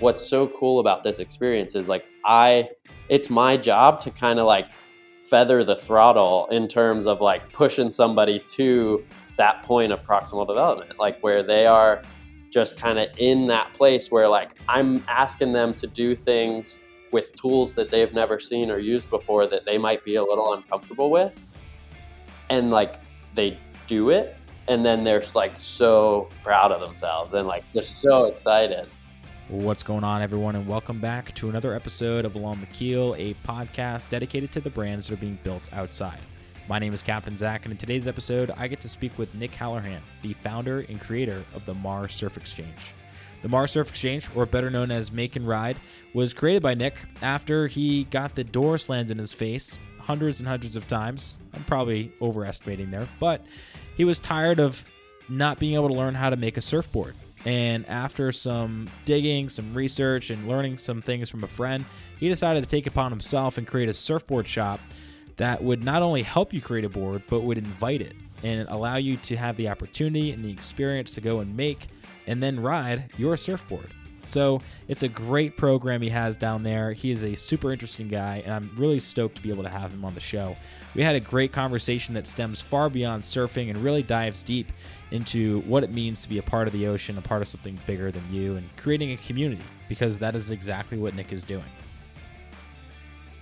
what's so cool about this experience is like I it's my job to kind of like feather the throttle in terms of like pushing somebody to that point of proximal development, like where they are just kind of in that place where like I'm asking them to do things with tools that they've never seen or used before that they might be a little uncomfortable with. And like they do it and then they're like so proud of themselves and like just so excited. What's going on, everyone, and welcome back to another episode of Along the Keel, a podcast dedicated to the brands that are being built outside. My name is Captain Zach, and in today's episode, I get to speak with Nick Halloran, the founder and creator of the Mar Surf Exchange. The Mar Surf Exchange, or better known as Make and Ride, was created by Nick after he got the door slammed in his face hundreds and hundreds of times. I'm probably overestimating there, but he was tired of not being able to learn how to make a surfboard. And after some digging, some research, and learning some things from a friend, he decided to take upon himself and create a surfboard shop that would not only help you create a board, but would invite it and allow you to have the opportunity and the experience to go and make and then ride your surfboard. So it's a great program he has down there. He is a super interesting guy, and I'm really stoked to be able to have him on the show. We had a great conversation that stems far beyond surfing and really dives deep into what it means to be a part of the ocean, a part of something bigger than you, and creating a community, because that is exactly what Nick is doing.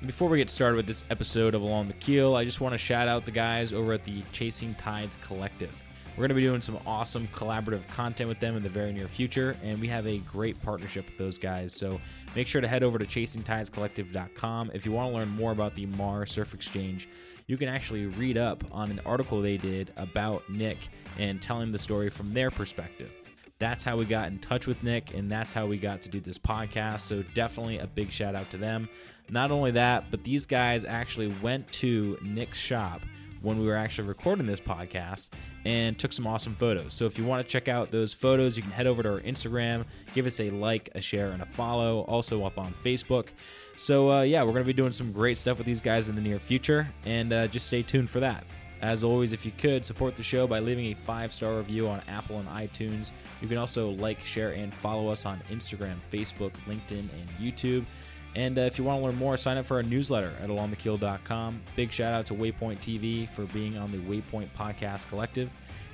Before we get started with this episode of Along the Keel, I just want to shout out the guys over at the Chasing Tides Collective. We're going to be doing some awesome collaborative content with them in the very near future, and we have a great partnership with those guys. So make sure to head over to chasingtidescollective.com if you want to learn more about the Mar Surf Exchange. You can actually read up on an article they did about Nick and telling the story from their perspective. That's how we got in touch with Nick, and that's how we got to do this podcast. So, definitely a big shout out to them. Not only that, but these guys actually went to Nick's shop when we were actually recording this podcast and took some awesome photos. So if you want to check out those photos, you can head over to our Instagram, give us a like, a share, and a follow. Also up on Facebook. So uh, yeah, we're going to be doing some great stuff with these guys in the near future, and uh, just stay tuned for that. As always, if you could support the show by leaving a five star review on Apple and iTunes, you can also like, share, and follow us on Instagram, Facebook, LinkedIn, and YouTube. And uh, if you want to learn more, sign up for our newsletter at alongthekeel.com. Big shout out to Waypoint TV for being on the Waypoint Podcast Collective.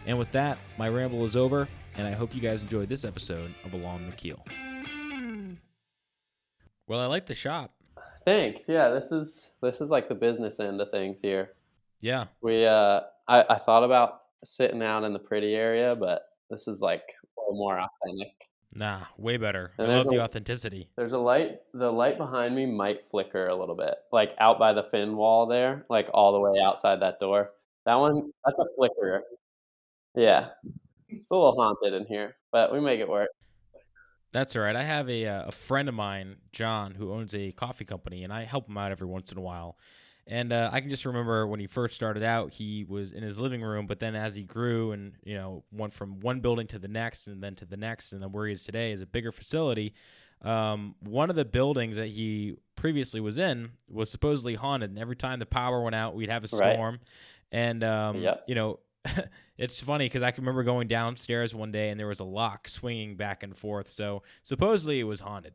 And with that, my ramble is over, and I hope you guys enjoyed this episode of Along the Keel. Well, I like the shop. Thanks. Yeah, this is this is like the business end of things here. Yeah. We uh I, I thought about sitting out in the pretty area, but this is like a little more authentic. Nah, way better. And I love there's the authenticity. There's a light the light behind me might flicker a little bit. Like out by the fin wall there, like all the way outside that door. That one that's a flicker. Yeah. It's a little haunted in here, but we make it work. That's all right. I have a uh, a friend of mine, John, who owns a coffee company, and I help him out every once in a while. And uh, I can just remember when he first started out, he was in his living room, but then as he grew and you know went from one building to the next, and then to the next, and then where he is today is a bigger facility. Um, one of the buildings that he previously was in was supposedly haunted, and every time the power went out, we'd have a Right. storm. And um, Yep. you know, it's funny because I can remember going downstairs one day and there was a lock swinging back and forth. So supposedly it was haunted.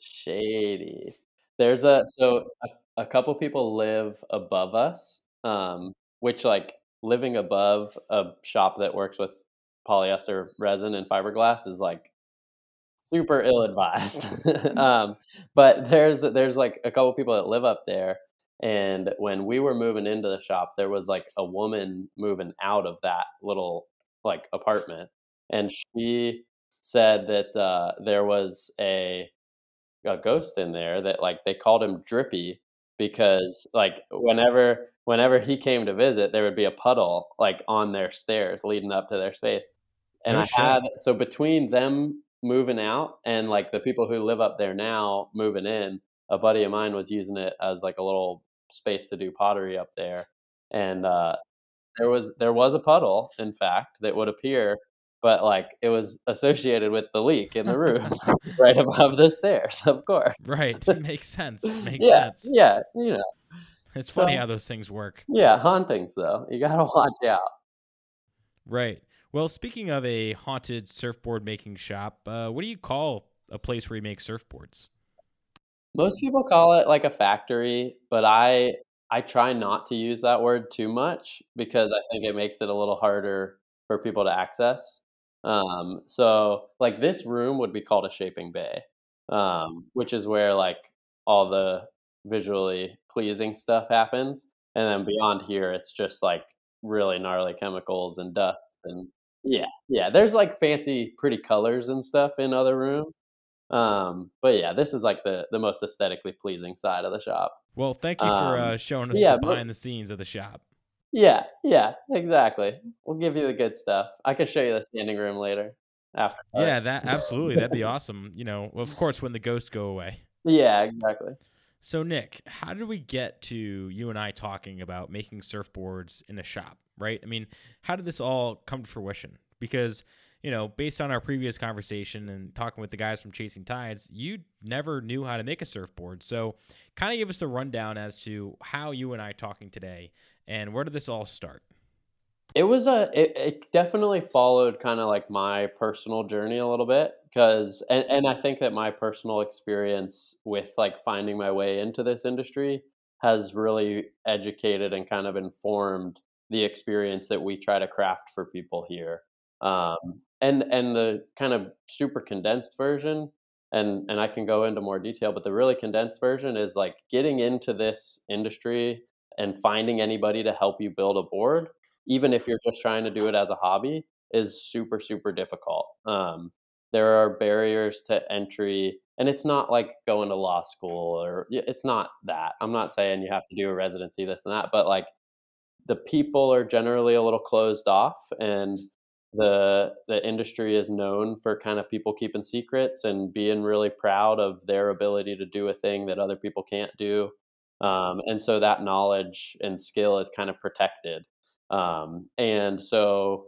Shady. There's a so a, a couple people live above us, um, which like living above a shop that works with polyester resin and fiberglass is like super ill advised. um, but there's there's like a couple people that live up there, and when we were moving into the shop, there was like a woman moving out of that little like apartment, and she said that uh, there was a a ghost in there that like they called him Drippy because like whenever whenever he came to visit, there would be a puddle like on their stairs leading up to their space. And No I shit. had so between them moving out and like the people who live up there now moving in, a buddy of mine was using it as like a little space to do pottery up there. And uh there was there was a puddle, in fact, that would appear, but like it was associated with the leak in the roof right above the stairs, of course. Right. Makes sense. Makes yeah, sense. yeah, you know, It's funny So- how those things work. yeah, hauntings though. You gotta watch out. Right. Well, speaking of a haunted surfboard making shop, uh, what do you call a place where you make surfboards? Most people call it like a factory, but I I try not to use that word too much because I think it makes it a little harder for people to access. Um, so like this room would be called a shaping bay, um, which is where like all the visually pleasing stuff happens. And then beyond here, it's just like really gnarly chemicals and dust and yeah, yeah. There's like fancy, pretty colors and stuff in other rooms. Um, but yeah, this is like the the most aesthetically pleasing side of the shop. Well, thank you for Um, uh, showing us yeah, the but behind the scenes of the shop. Yeah, yeah, exactly. We'll give you the good stuff. I can show you the standing room later after. Yeah, that absolutely. That'd be awesome. You know, of course, when the ghosts go away. Yeah, exactly. So, Nick, how did we get to you and I talking about making surfboards in a shop, right? I mean, how did this all come to fruition? Because, you know, based on our previous conversation and talking with the guys from Chasing Tides, you never knew how to make a surfboard. So, kind of give us a rundown as to how you and I talking today and where did this all start? It was a it, it definitely followed kind of like my personal journey a little bit because and, and I think that my personal experience with like finding my way into this industry has really educated and kind of informed the experience that we try to craft for people here. Um, and and the kind of super condensed version and and I can go into more detail, but the really condensed version is like getting into this industry and finding anybody to help you build a board even if you're just trying to do it as a hobby, is super, super difficult. Um, there are barriers to entry, and it's not like going to law school or it's not that. I'm not saying you have to do a residency, this and that, but like the people are generally a little closed off, and the the industry is known for kind of people keeping secrets and being really proud of their ability to do a thing that other people can't do. Um, and so that knowledge and skill is kind of protected. Um, and so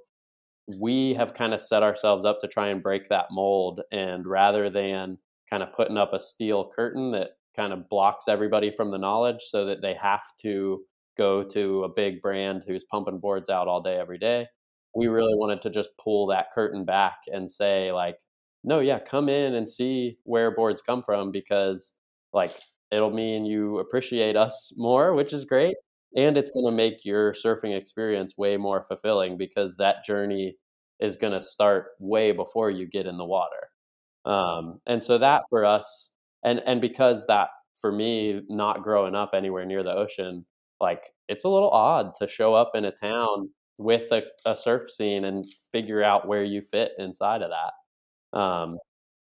we have kind of set ourselves up to try and break that mold. And rather than kind of putting up a steel curtain that kind of blocks everybody from the knowledge so that they have to go to a big brand who's pumping boards out all day, every day, we really wanted to just pull that curtain back and say, like, no, yeah, come in and see where boards come from because, like, it'll mean you appreciate us more, which is great and it's going to make your surfing experience way more fulfilling because that journey is going to start way before you get in the water. Um, and so that for us, and and because that for me, not growing up anywhere near the ocean, like it's a little odd to show up in a town with a, a surf scene and figure out where you fit inside of that. Um,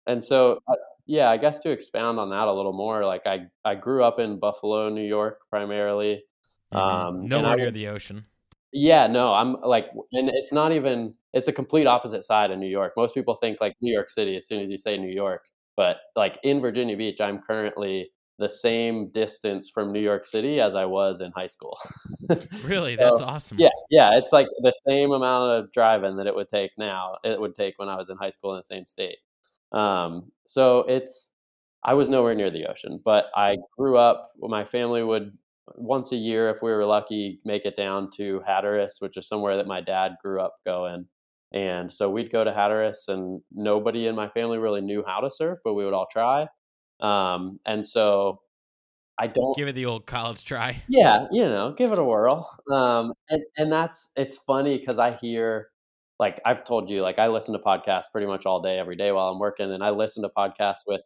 and so, uh, yeah, I guess to expound on that a little more, like I I grew up in Buffalo, New York, primarily hmm um, I Nowhere near the ocean. yeah, no, I'm like and it's not even it's a complete opposite side of New York. Most people think like New York City as soon as you say New York, but like in Virginia Beach, I'm currently the same distance from New York City as I was in high school. Really, that's So, awesome. yeah, yeah, it's like the same amount of driving that it would take now, it would take when I was in high school in the same state. Um, so it's I was nowhere near the ocean, but I grew up my family would once a year, if we were lucky, make it down to Hatteras, which is somewhere that my dad grew up going. And so we'd go to Hatteras, and nobody in my family really knew how to surf, but we would all try. Um, and so I don't Give it the old college try. yeah, you know, give it a whirl. Um, and and that's it's funny because I hear like I've told you, like I listen to podcasts pretty much all day, every day while I'm working, and I listen to podcasts with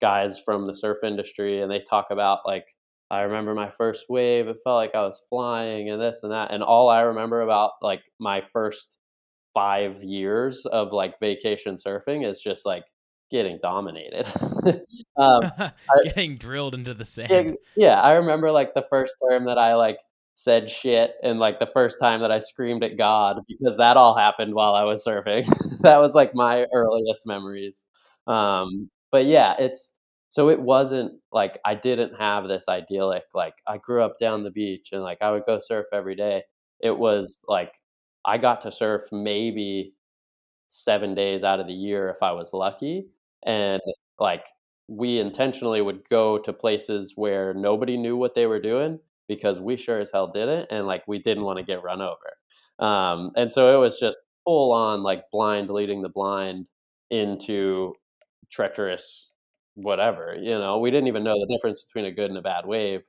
guys from the surf industry, and they talk about like I remember my first wave, it felt like I was flying and this and that, and all I remember about like my first 5 years of like vacation surfing is just like getting dominated. um, I, Getting drilled into the sand. yeah, I remember, like, the first term that I, like, said shit and, like, the first time that I screamed at God because that all happened while I was surfing. That was, like, my earliest memories. Um, but yeah, it's so it wasn't like I didn't have this idyllic, like, I grew up down the beach and, like, I would go surf every day. It was, like, I got to surf maybe 7 days out of the year if I was lucky, and, like, we intentionally would go to places where nobody knew what they were doing because we sure as hell didn't, and, like, we didn't wanna get run over. Um, and so it was just full on, like, blind leading the blind into treacherous whatever, you know? We didn't even know the difference between a good and a bad wave.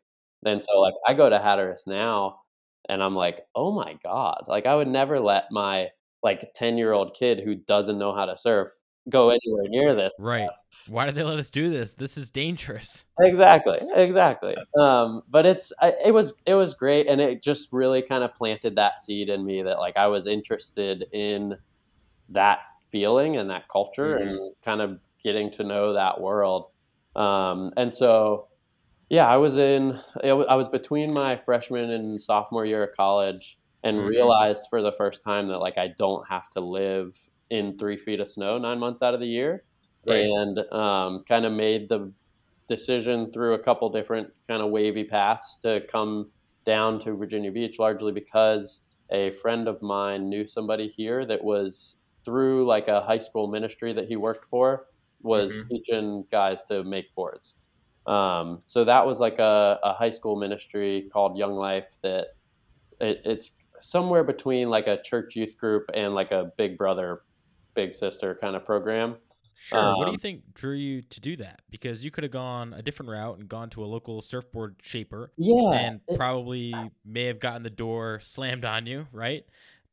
Then so, like, I go to Hatteras now, and I'm like, "Oh my god." Like, I would never let my, like, ten-year-old kid who doesn't know how to surf go anywhere near this Right. stuff. Why did they let us do this? This is dangerous. Exactly, exactly. Um, but it's I it was it was great, and it just really kinda planted that seed in me that, like, I was interested in that feeling and that culture Mhm. and kind of getting to know that world. Um, and so, yeah, I was in I was between my freshman and sophomore year of college and Mhm. realized for the first time that, like, I don't have to live in 3 feet of snow 9 months out of the year, Right. and, um, kinda made the decision through a couple different kinda wavy paths to come down to Virginia Beach largely because a friend of mine knew somebody here that was through, like, a high school ministry that he worked for, was Mhm. teaching guys to make boards. Um, so that was like a a high school ministry called Young Life that it it's somewhere between, like, a church youth group and, like, a big brother, big sister kinda program. Sure. What do you Um think drew you to do that? Because you coulda gone a different route and gone to a local surfboard shaper Yeah, and it probably may have gotten the door slammed on you, right?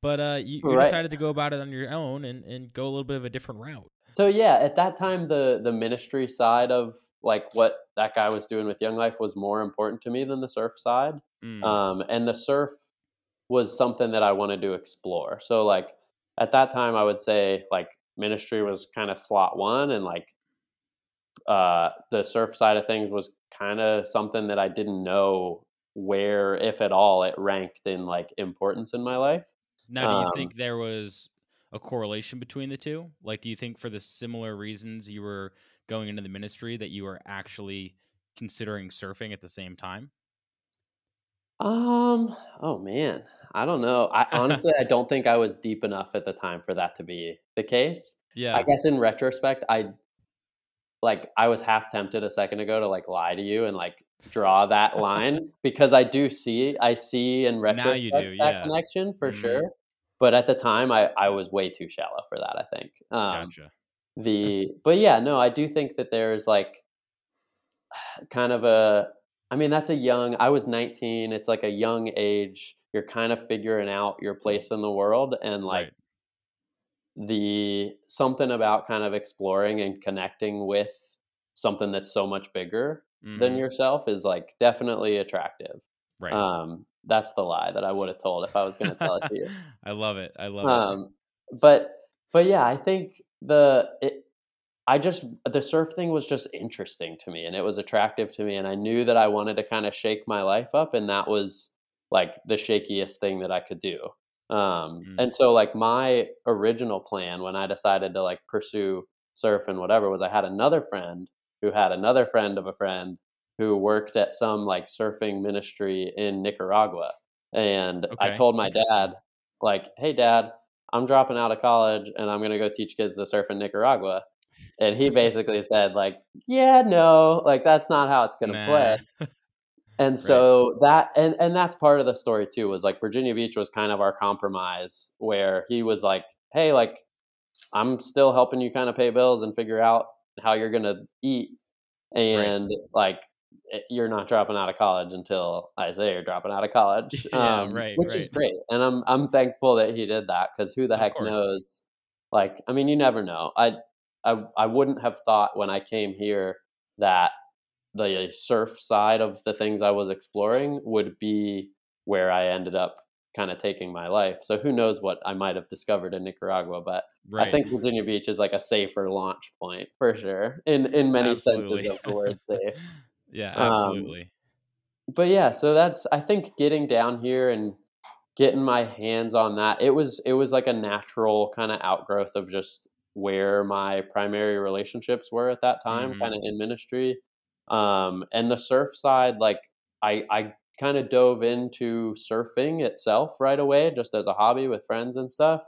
But, uh, you you Right. decided to go about it on your own and and go a little bit of a different route. So, yeah, at that time, the the ministry side of, like, what that guy was doing with Young Life was more important to me than the surf side. Mm. Um, and the surf was something that I wanted to explore. So, like, at that time, I would say, like, ministry was kinda slot 1 and, like uh, the surf side of things was kinda something that I didn't know where, if at all, it ranked in, like, importance in my life. Now do you Um think there was a correlation between the 2? Like, do you think for the similar reasons you were going into the ministry that you were actually considering surfing at the same time? Um, oh, man. I don't know. I honestly, I don't think I was deep enough at the time for that to be the case. Yeah. I guess in retrospect, I like, I was half tempted a second ago to, like, lie to you and, like, draw that line because I do see I see in you do, retrospect that yeah. connection for Mhm. sure. But at the time, I I was way too shallow for that, I think. Um, Gotcha. the but, yeah, no, I do think that there's, like kind of a I mean, that's a young I was 19, it's like a young age. You're kinda figuring out your place in the world and, like Right. the something about kind of exploring and connecting with something that's so much bigger than Mhm. yourself is, like, definitely attractive. Right. Um, that's the lie that I woulda told if I was gonna tell it to you. I love it, I love it. Um, but but, yeah, I think the it I just the surf thing was just interesting to me, and it was attractive to me, and I knew that I wanted to kinda shake my life up, and that was, like, the shakiest thing that I could do. Um, Mm. and so, like, my original plan when I decided to, like, pursue surf and whatever was I had another friend who had another friend of a friend who worked at some, like, surfing ministry in Nicaragua. And I told my dad, like, "Hey, dad, I'm dropping out of college, and I'm gonna go teach kids to surf in Nicaragua." And he basically said, like, "Yeah, no, like, that's not how it's gonna play." Nah. And Right. so that and and that's part of the story too was, like, Virginia Beach was kind of our compromise where he was like, "Hey, like, I'm still helping you kinda pay bills and figure out how you're gonna eat, Right. and, like, eh, you're not dropping out of college until Isaiah dropping out of college." Yeah, Um, right, which is great, and I'm I'm thankful that he did that because who the Of heck course. knows? Like, I mean, you never know. I I I wouldn't have thought when I came here that the surf side of the things I was exploring would be where I ended up kinda taking my life. So who knows what I might have discovered in Nicaragua, but I think Virginia Beach is, like, a safer launch point for sure in in many senses of the word safe. Yeah, Um, absolutely. but, yeah, so that's I think getting down here and getting my hands on that, it was it was like a natural kinda outgrowth of just where my primary relationships were at that time, Mhm. kinda in ministry. Um, and the surf side, like, I I kinda dove into surfing itself right away just as a hobby with friends and stuff.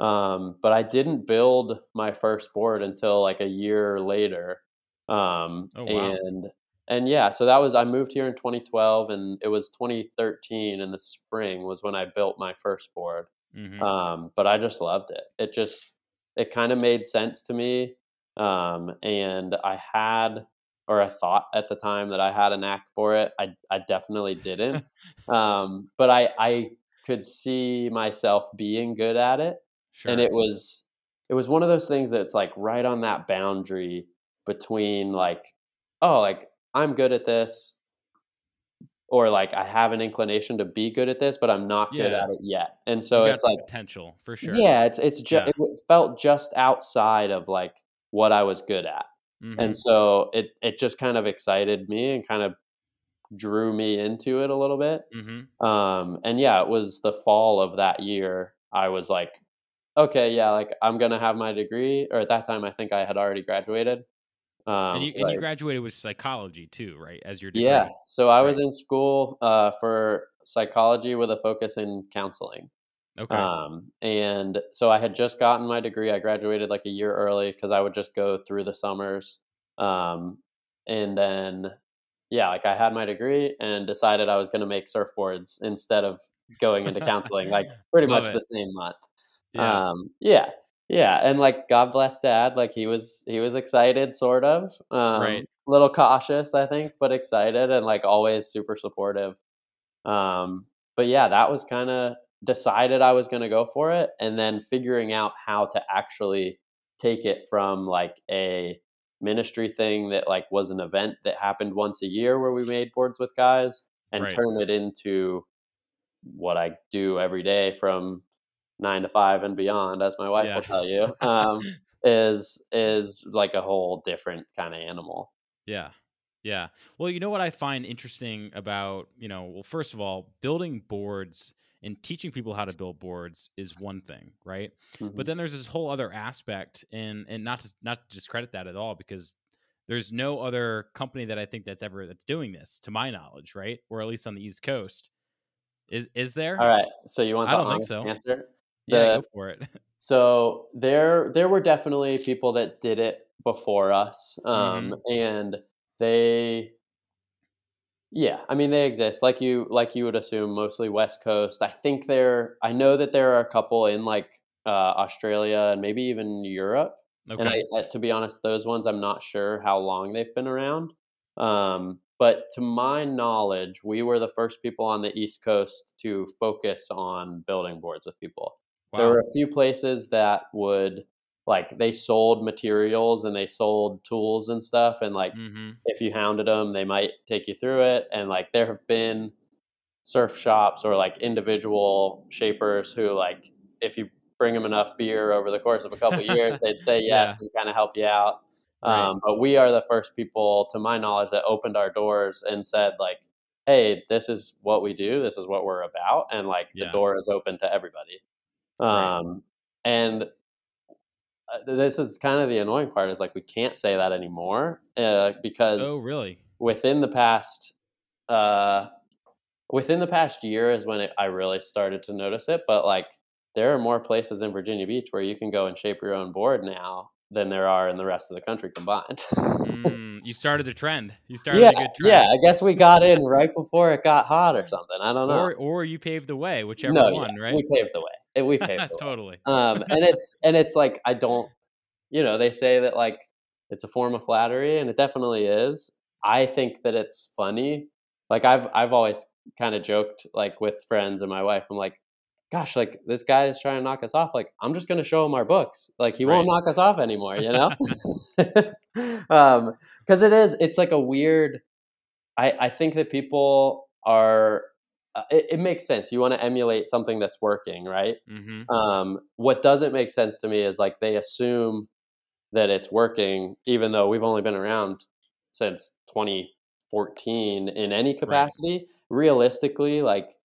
Um, but I didn't build my 1st board until, like, a year later. Um, Oh, wow. and and, yeah, so that was I moved here in 2012, and it was 2013 in the spring was when I built my 1st board. Mhm. Um, but I just loved it. It just it kinda made sense to me. um, and I had or I thought at the time that I had a knack for it. I I definitely didn't, um, but I I could see myself being good at it, and it was it was one of those things that's like right on that boundary between like, oh, like I'm good at this, or like I have an inclination to be good at this, but I'm not good Yeah. at it yet. And so it's like, potential for sure. yeah, it's it's just Yeah. it felt just outside of like what I was good at. And Mhm. so it it just kind of excited me and kind of drew me into it a little bit. Mhm. Um, and yeah, it was the fall of that year. I was like, okay, yeah, like I'm gonna have my degree. Or at that time, I think I had already graduated. And Um, you 'cause and you graduated with psychology too, right? As your degree. yeah, so I Right. was in school uh, for psychology with a focus in counseling. Okay. Um, and so I had just gotten my degree. I graduated like a year early because I would just go through the summers. Um, and then, yeah, like I had my degree and decided I was going to make surfboards instead of going into counseling, like pretty Love much it. the same month. Yeah. Um, yeah, yeah, and like God bless Dad, like he was he was excited, sort of, um, Right. a little cautious, I think, but excited and like always super supportive. Um, but yeah, that was kinda decided I was gonna go for it, and then figuring out how to actually take it from, like, a ministry thing that, like, was an event that happened once a year where we made boards with guys, and Right. turn it into what I do every day from 9 to 5 and beyond, as my wife Yeah. will tell you, um, is is, like, a whole different kinda animal. Yeah. Yeah. Well, you know what I find interesting about, you know, well, first of all, building boards and teaching people how to build boards is one thing, right? But Mhm. then there's this whole other aspect and and not to not to discredit that at all because there's no other company that I think that's ever that's doing this to my knowledge, right? Or at least on the East Coast. Is is there? Alright, so you want I the don't think honest so. answer? Yeah, go for it. So there there were definitely people that did it before us, um, mhm. and they yeah, I mean, they exist, like you like you would assume, mostly West Coast. I think there I know that there are a couple in, like, uh, Australia and maybe even Europe, and I to be honest, those ones, I'm not sure how long they've been around, um, but to my knowledge, we were the first people on the East Coast to focus on building boards with people. There were a few places that would like, they sold materials and they sold tools and stuff, and, like, Mhm. if you hounded them, they might take you through it, and, like, there have been surf shops or, like, individual shapers who, like, if you bring them enough beer over the course of a couple years, they'd say yeah. yes and kinda help you out. Right. Um, but we are the first people, to my knowledge, that opened our doors and said, like, "Hey, this is what we do, this is what we're about," and, like, the door is open to everybody. Right. Um, and uh, this is kind of the annoying part is, like, we can't say that anymore, uh, Oh, really? within the past, uh within the past year is when it I really started to notice it, but, like, there are more places in Virginia Beach where you can go and shape your own board now than there are in the rest of the country combined. Mm, you started a trend. You started Yeah, a good trend. yeah. I guess we got in right before it got hot or something, I don't know. Or or you paved the way, whichever No, yeah, one, right? we paved the way, eh, we the Totally. Um, and it's and it's like, I don't you know, they say that, like, it's a form of flattery, and it definitely is. I think that it's funny. Like, I've I've always kinda joked, like, with friends and my wife, I'm like, "Gosh, like, this guy is trying to knock us off, like, I'm just gonna show him our books, like, he won't knock us off anymore," you know? Um, 'cause it is it's like a weird I I think that people are uh, it it makes sense, you wanna emulate something that's working, right? Mhm. Um, what doesn't make sense to me is, like, they assume that it's working even though we've only been around since 2014 in any Right. capacity. Realistically, like,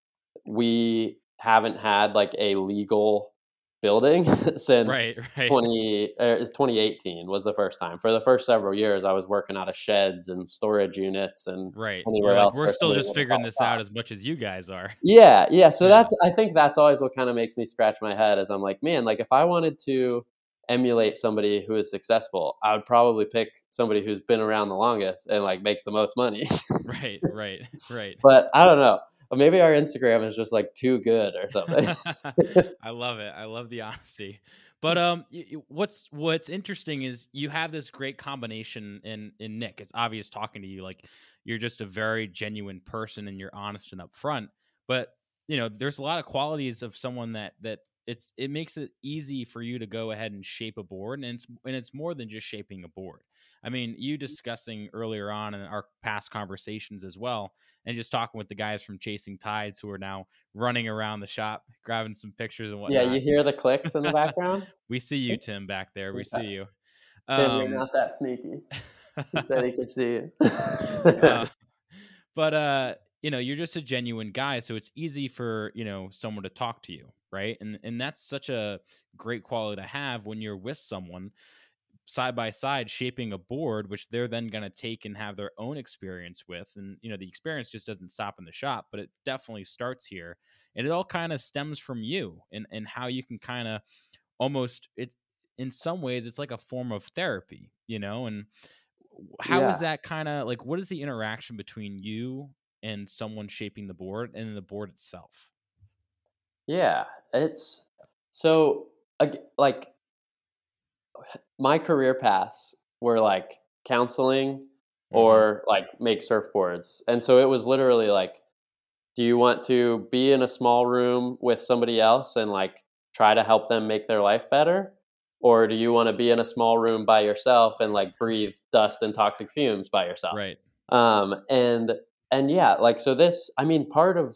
we haven't had, like, a legal building since Right, right. 20 er, 2018 was the first time. For the first several years, I was working out of sheds and storage units and Right. Anywhere like, else "We're still just figuring this out as much as you guys are." Yeah, yeah, so Yeah. that's I think that's always what kinda makes me scratch my head is I'm like, "Man, like, if I wanted to emulate somebody who is successful, I would probably pick somebody who's been around the longest and, like, makes the most money." Right, right, right. But I don't know. Or maybe our Instagram is just, like, too good or something. I love it. I love the honesty. but um, what's what's interesting is you have this great combination in in Nick. It's obvious talking to you, like you're just a very genuine person and you're honest and upfront. But you know, there's a lot of qualities of someone that that it's it makes it easy for you to go ahead and shape a board, and it's and it's more than just shaping a board. I mean, you discussing earlier on in our past conversations as well, and just talking with the guys from Chasing Tides who are now running around the shop, grabbing some pictures and whatnot. Yeah, you hear the clicks in the background. we see you, Tim, back there. We see you. Tim, um, you're not that sneaky. He said he could see you. uh, but uh, you know, you're just a genuine guy, so it's easy for you know someone to talk to you, right? And and that's such a great quality to have when you're with someone side by side shaping a board which they're then going to take and have their own experience with and you know the experience just doesn't stop in the shop but it definitely starts here and it all kind of stems from you and and how you can kind of almost it in some ways it's like a form of therapy you know and how yeah. is that kind of like what is the interaction between you and someone shaping the board and the board itself yeah it's so like my career paths were like counseling mm-hmm. or like make surfboards. And so it was literally like, do you want to be in a small room with somebody else and like try to help them make their life better? Or do you want to be in a small room by yourself and like breathe dust and toxic fumes by yourself? Right. Um, and, and yeah, like, so this, I mean, part of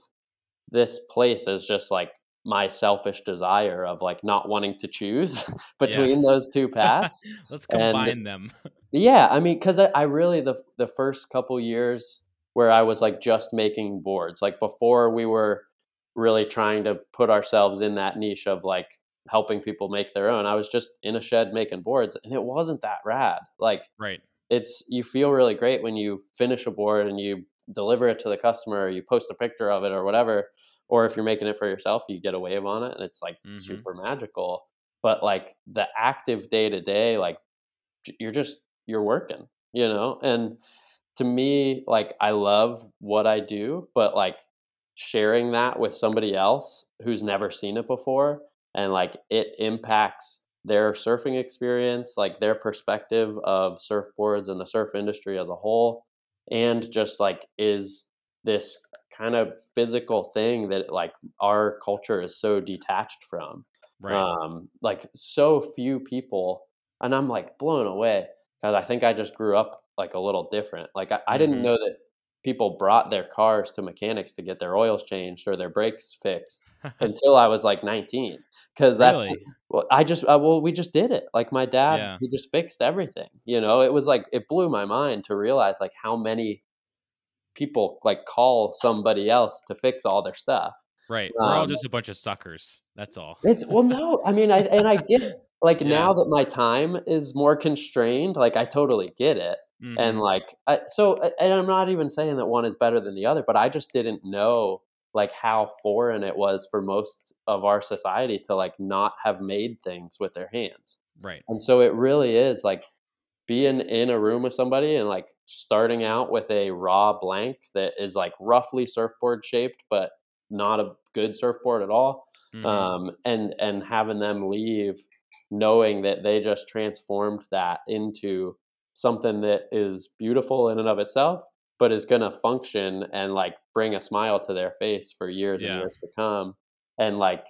this place is just like my selfish desire of like not wanting to choose between yeah. those two paths. Let's combine and, them. yeah, I mean, because I, I really the the first couple years where I was like just making boards, like before we were really trying to put ourselves in that niche of like helping people make their own. I was just in a shed making boards, and it wasn't that rad. Like, right? It's you feel really great when you finish a board and you deliver it to the customer, or you post a picture of it, or whatever or if you're making it for yourself you get a wave on it and it's like mm-hmm. super magical but like the active day to day like you're just you're working you know and to me like i love what i do but like sharing that with somebody else who's never seen it before and like it impacts their surfing experience like their perspective of surfboards and the surf industry as a whole and just like is this kind of physical thing that like our culture is so detached from. Right. Um, like so few people, and I'm like blown away because I think I just grew up like a little different. Like I, I didn't mm-hmm. know that people brought their cars to mechanics to get their oils changed or their brakes fixed until I was like 19. Because that's really? well, I just uh, well, we just did it. Like my dad, yeah. he just fixed everything. You know, it was like it blew my mind to realize like how many people like call somebody else to fix all their stuff. Right. We're um, all just a bunch of suckers. That's all. It's well, no. I mean, I and I get. Like yeah. now that my time is more constrained, like I totally get it. Mm-hmm. And like, I, so, and I'm not even saying that one is better than the other, but I just didn't know like how foreign it was for most of our society to like not have made things with their hands. Right. And so it really is like being in a room with somebody and like starting out with a raw blank that is like roughly surfboard shaped but not a good surfboard at all mm-hmm. um, and and having them leave knowing that they just transformed that into something that is beautiful in and of itself but is going to function and like bring a smile to their face for years yeah. and years to come and like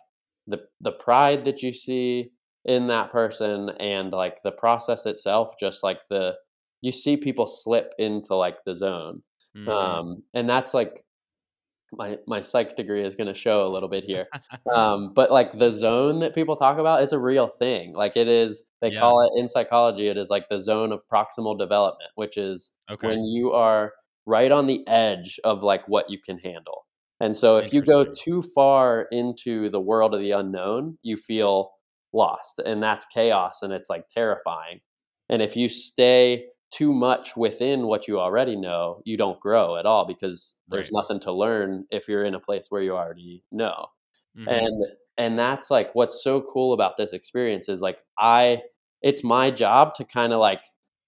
the the pride that you see in that person and like the process itself just like the you see people slip into like the zone mm-hmm. um and that's like my my psych degree is going to show a little bit here um but like the zone that people talk about is a real thing like it is they yeah. call it in psychology it is like the zone of proximal development which is okay. when you are right on the edge of like what you can handle and so if you go too far into the world of the unknown you feel lost and that's chaos and it's like terrifying and if you stay too much within what you already know you don't grow at all because there's right. nothing to learn if you're in a place where you already know mm-hmm. and and that's like what's so cool about this experience is like i it's my job to kind of like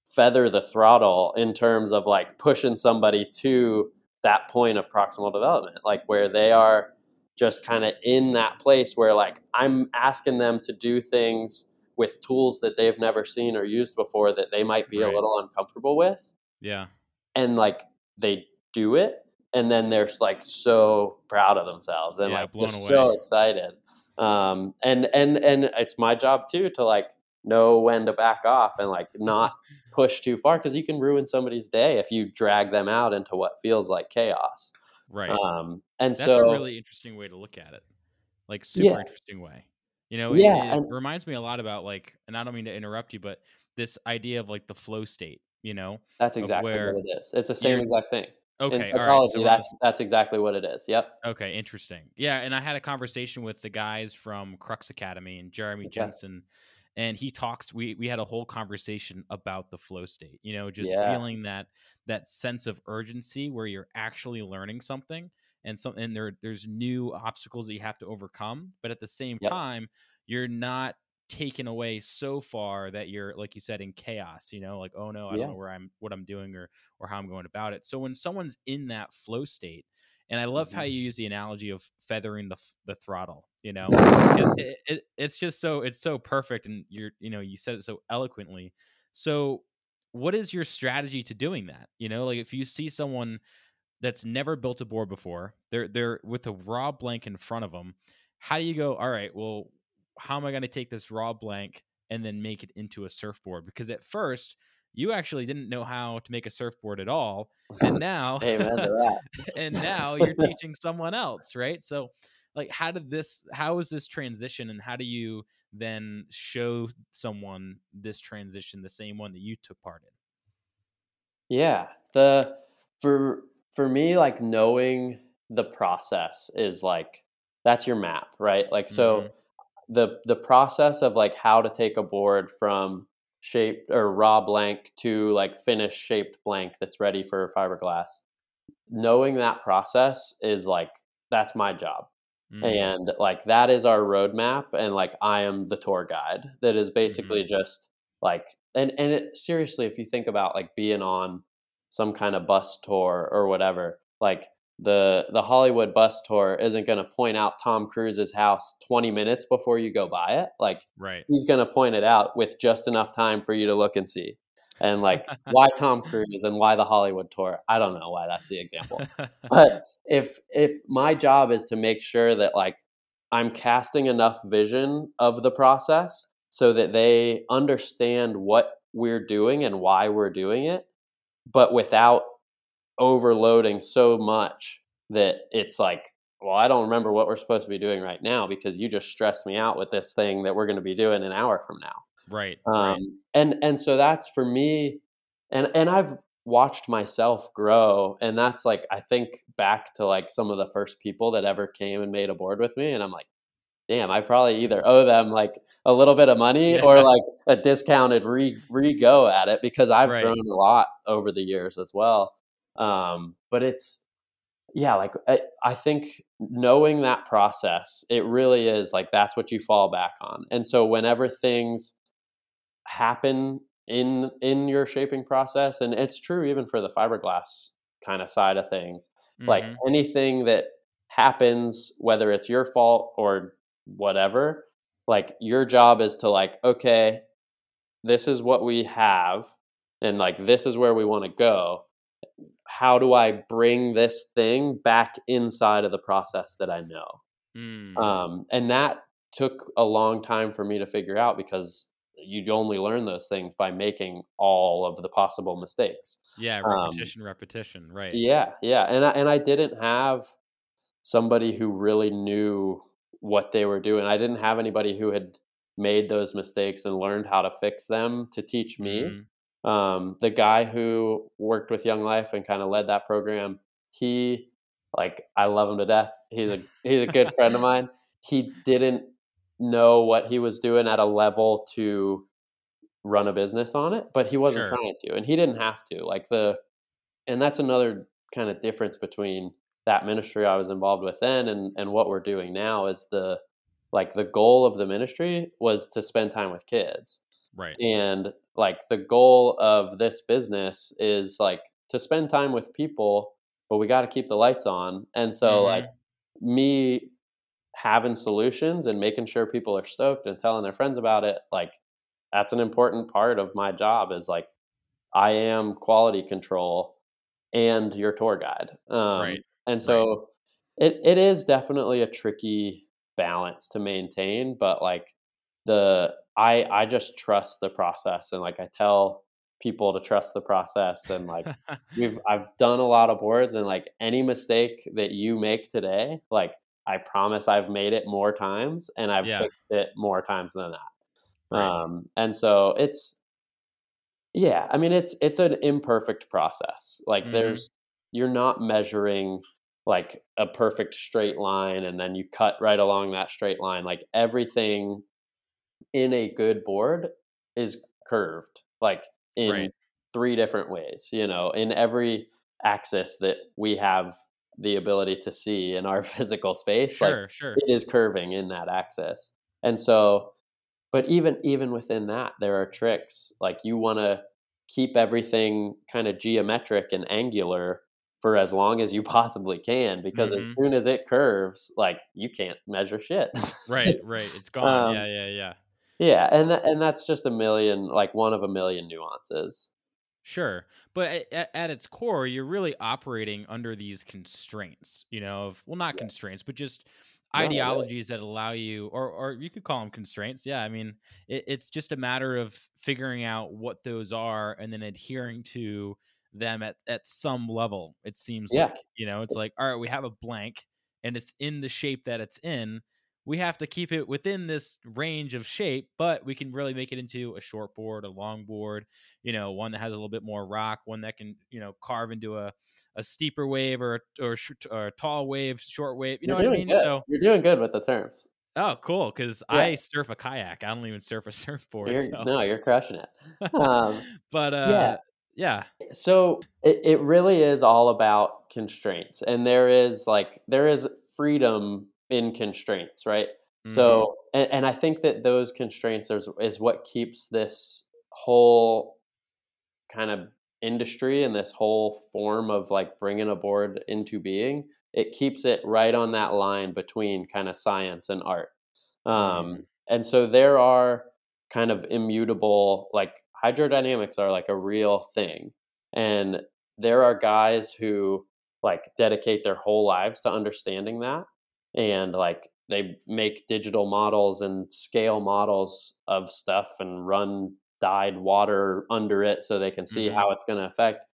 feather the throttle in terms of like pushing somebody to that point of proximal development like where they are just kind of in that place where like I'm asking them to do things with tools that they've never seen or used before that they might be a little uncomfortable with Yeah. and like they do it and then they're like so proud of themselves and Yeah, like just away. so excited um and and and it's my job too to like know when to back off and like not push too far because you can ruin somebody's day if you drag them out into what feels like chaos Right. um and That's a really interesting way to look at it. Like super yeah interesting way. You know, it, yeah it and reminds me a lot about like, and I don't mean to interrupt you, but this idea of like the flow state, you know, that's exactly what it is it's the same exact thing in okay, all right. So psychology this that's that's exactly what it is yep okay, interesting. Yeah, and I had a conversation with the guys from Crux Academy and Jeremy okay Jensen, and he talks we we had a whole conversation about the flow state, you know, just yeah feeling that that sense of urgency where you're actually learning something and some and there there's new obstacles that you have to overcome, but at the same yep. time, you're not taken away so far that you're like you said in chaos you know like oh no i don't know where i'm what i'm doing or or how i'm going about it. So when someone's in that flow state and i love how hmm you use the analogy of feathering the the throttle you know it, it it's just so it's so perfect and you're you know you said it so eloquently. So what is your strategy to doing that? You know like if you see someone that's never built a board before. They're they're with a raw blank in front of them how do you go all right well how am i going to take this raw blank and then make it into a surfboard? Because at first you actually didn't know how to make a surfboard at all and now amen to and now you're teaching someone else right? So like how did this how is this transition and how do you then show someone this transition the same one that you took part in? Yeah, the for for me, like knowing the process is like that's your map, right? Like so the the process of like how to take a board from shaped or raw blank to like finished shaped blank that's ready for fiberglass. Knowing that process is like that's my job. mm, And like that is our roadmap and like I am the tour guide that is hmm basically just like and and it seriously if you think about like being on some kind of bus tour or whatever, like the the Hollywood bus tour isn't going to point out Tom Cruise's house 20 minutes before you go by it. Like right he's going to point it out with just enough time for you to look and see. And like why Tom Cruise and why the Hollywood tour? I don't know why that's the example but if if my job is to make sure that like i'm casting enough vision of the process so that they understand what we're doing and why we're doing it but without overloading so much that it's like well i don't remember what we're supposed to be doing right now because you just stressed me out with this thing that we're going to be doing an hour from now. Right right. Um, and and so that's for me, and and I've watched myself grow, and that's like I think back to like some of the first people that ever came and made a board with me, and I'm like, damn, I probably either owe them like a little bit of money or like a discounted re re go at it because I've right grown a lot over the years as well. Um, but it's yeah, like I, I think knowing that process, it really is like that's what you fall back on. And so whenever things happen in in your shaping process and it's true even for the fiberglass kind of side of things like hmm anything that happens whether it's your fault or whatever like your job is to like okay this is what we have and like this is where we want to go how do i bring this thing back inside of the process that i know mm. um, and that took a long time for me to figure out because you only learn those things by making all of the possible mistakes. yeah Um, repetition repetition right yeah, yeah, and I, and I didn't have somebody who really knew what they were doing. I didn't have anybody who had made those mistakes and learned how to fix them to teach me. hmm Um, the guy who worked with Young Life and kind of led that program, he like I love him to death. He's a he's a good friend of mine. He didn't know what he was doing at a level to run a business on it, but he wasn't sure trying to, and he didn't have to. Like the and that's another kind of difference between that ministry I was involved with then and and what we're doing now is the like the goal of the ministry was to spend time with kids. right And like the goal of this business is like to spend time with people, but we got to keep the lights on. And so like hmm me having solutions and making sure people are stoked and telling their friends about it, like that's an important part of my job is like I am quality control and your tour guide. Um, Right. And Right. so it it is definitely a tricky balance to maintain, but like the I I just trust the process and like I tell people to trust the process and like we've I've done a lot of boards and like any mistake that you make today, like I promise I've made it more times and I've yeah. fixed it more times than that. Right. Um, and so it's yeah, I mean it's it's an imperfect process. Like hmm there's you're not measuring like a perfect straight line and then you cut right along that straight line. Like everything in a good board is curved like in Right. three different ways, you know, in every axis that we have the ability to see in our physical space, like Sure. Sure. it is curving in that axis. And so but even even within that, there are tricks. Like you want to keep everything kind of geometric and angular for as long as you possibly can, because as hmm soon as it curves, like you can't measure shit. Right. Right. It's gone. Yeah. um, Yeah. Yeah. yeah, and tha- and that's just a million, like one of a million nuances. Sure. But at, at, its core, you're really operating under these constraints, you know, of, well, not Yeah. constraints, but just No, really. ideologies that allow you, or, or you could call them constraints. Yeah. I mean, it, it's just a matter of figuring out what those are and then adhering to them at, at some level, it seems Yeah. like. You know, it's like, all right, we have a blank and it's in the shape that it's in. We have to keep it within this range of shape, but we can really make it into a short board, a long board, you know, one that has a little bit more rock, one that can, you know, carve into a, a steeper wave or a, or, or a tall wave, short wave. You know You're what I mean? good. So, You're doing good with the terms. oh, cool. Cause Yeah. I surf a kayak. I don't even surf a surfboard. You're So, no, you're crushing it. Um, but, uh, yeah. So it, it really is all about constraints. And there is like there is freedom in constraints, right? hmm So and, and I think that those constraints is, is what keeps this whole kind of industry and this whole form of like bringing a board into being. It keeps it right on that line between kind of science and art. Um, Mm, and so there are kind of immutable, like hydrodynamics are like a real thing. And there are guys who like dedicate their whole lives to understanding that. And like they make digital models and scale models of stuff and run dyed water under it so they can see hmm how it's going to affect.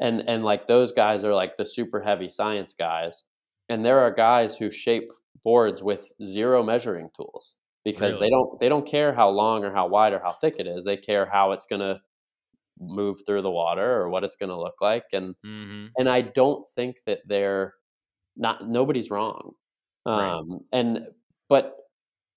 And and like those guys are like the super heavy science guys. And there are guys who shape boards with zero measuring tools because they don't they don't care how long or how wide or how thick it is. They care how it's going to move through the water or what it's going to look like and hmm and I don't think that they're not nobody's wrong. Right. Um and but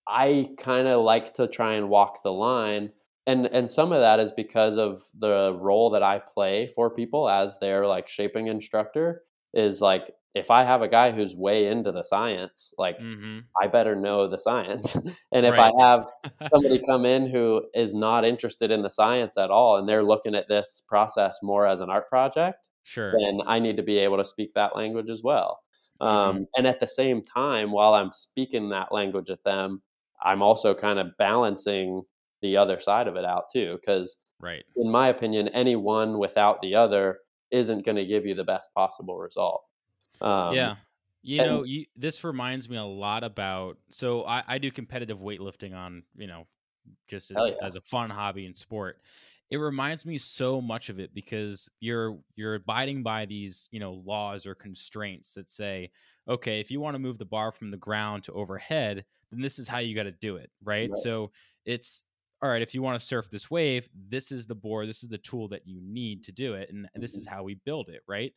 I kind of like to try and walk the line and and some of that is because of the role that I play for people as their like shaping instructor is like if I have a guy who's way into the science, like hmm I better know the science. and if I have somebody come in who is not interested in the science at all and they're looking at this process more as an art project, sure. then I need to be able to speak that language as well. hmm Um, and at the same time, while I'm speaking that language at them, I'm also kind of balancing the other side of it out too. Because Right. in my opinion, any one without the other isn't going to give you the best possible result. Um, Yeah. You and know, you this reminds me a lot about so I, I do competitive weightlifting on, you know, just as yeah, as a fun hobby and sport. It reminds me so much of it because you're you're abiding by these, you know, laws or constraints that say, okay, if you want to move the bar from the ground to overhead, then this is how you got to do it, right? right. So it's all right, if you want to surf this wave, this is the board, this is the tool that you need to do it, and this is Mhm. how we build it, right?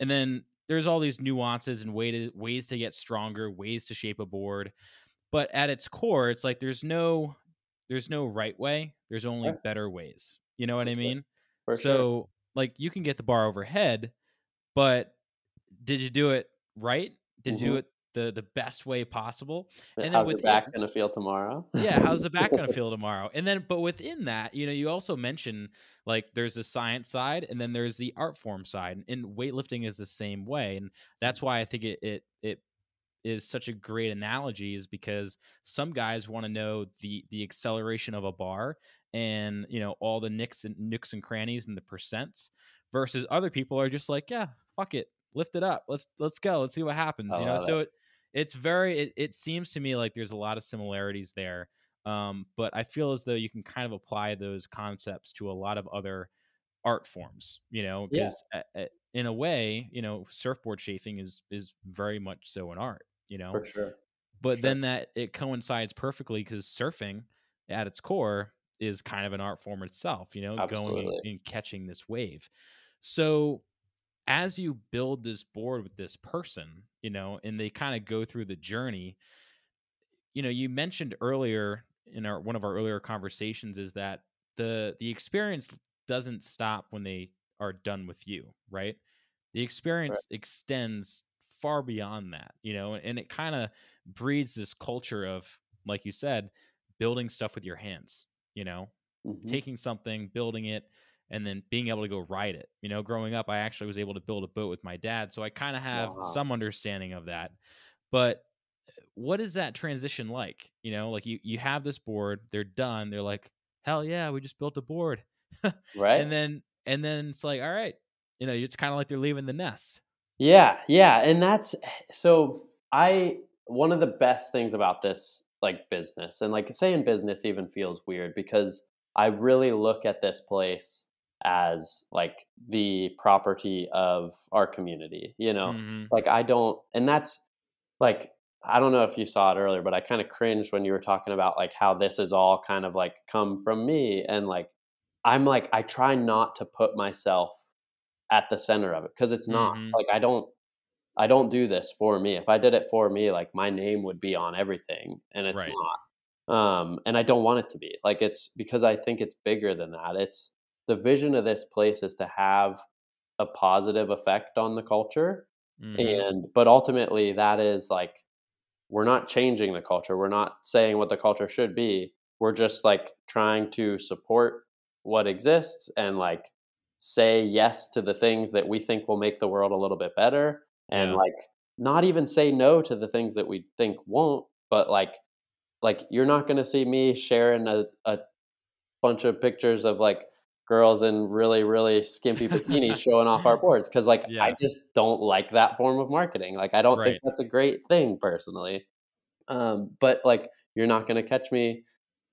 And then there's all these nuances and way to, ways to get stronger, ways to shape a board. But at its core, it's like there's no there's no right way. There's only Yeah, better ways. You know what I mean? for sure. So like you can get the bar overhead, but did you do it right? Did you do hmm it the the best way possible? And then How's your within back gonna feel tomorrow? yeah, how's the back gonna feel tomorrow? And then, but within that, you know, you also mention like there's the science side and then there's the art form side, and weightlifting is the same way, and that's why I think it it it is such a great analogy is because some guys want to know the the acceleration of a bar and you know all the nicks and nooks and crannies and the percents versus other people are just like yeah fuck it lift it up let's let's go let's see what happens you know so it it's very it, it seems to me like there's a lot of similarities there um, but i feel as though you can kind of apply those concepts to a lot of other art forms you know Yeah, because in a way you know surfboard shaping is is very much so an art you know? For sure, for but sure. then that it coincides perfectly because surfing at its core is kind of an art form itself you know going and, and catching this wave. So as you build this board with this person you know and they kind of go through the journey you know you mentioned earlier in our one of our earlier conversations is that the the experience doesn't stop when they are done with you right the Right. experience extends far beyond that you know and it kind of breeds this culture of like you said building stuff with your hands you know Mhm. taking something building it and then being able to go ride it you know growing up i actually was able to build a boat with my dad so i kind of have Wow. some understanding of that but eh, what is that transition like? You know, like you you have this board, they're done, they're like, "Hell yeah, we just built a board." Right? and then and then it's like, "All right." You know, it's kind of like they're leaving the nest. Yeah, yeah, and that's eh, so I one of the best things about this, like, business and, like, saying business even feels weird because I really look at this place as, like, the property of our community, you know? Mhm. Like, I don't and that's like, I don't know if you saw it earlier, but I kinda cringed when you were talking about, like, how this is all kind of, like, come from me, and, like, I'm like, I try not to put myself at the center of it because it's not. Mhm. Like, I don't I don't do this for me. If I did it for me, like, my name would be on everything, and it's Right. not. Um, and I don't want it to be. Like, it's because I think it's bigger than that. It's the vision of this place is to have a positive effect on the culture, Mhm. and but ultimately, that is, like we're not changing the culture. We're not saying what the culture should be. We're just like trying to support what exists and like say yes to the things that we think will make the world a little bit better and Yeah. like not even say no to the things that we think won't, but like like you're not going to see me sharing a, a bunch of pictures of like girls in really really skimpy bikinis showing off our boards cuz like I just don't like that form of marketing. Like I don't think that's a great thing personally. Um, but, like, you're not gonna catch me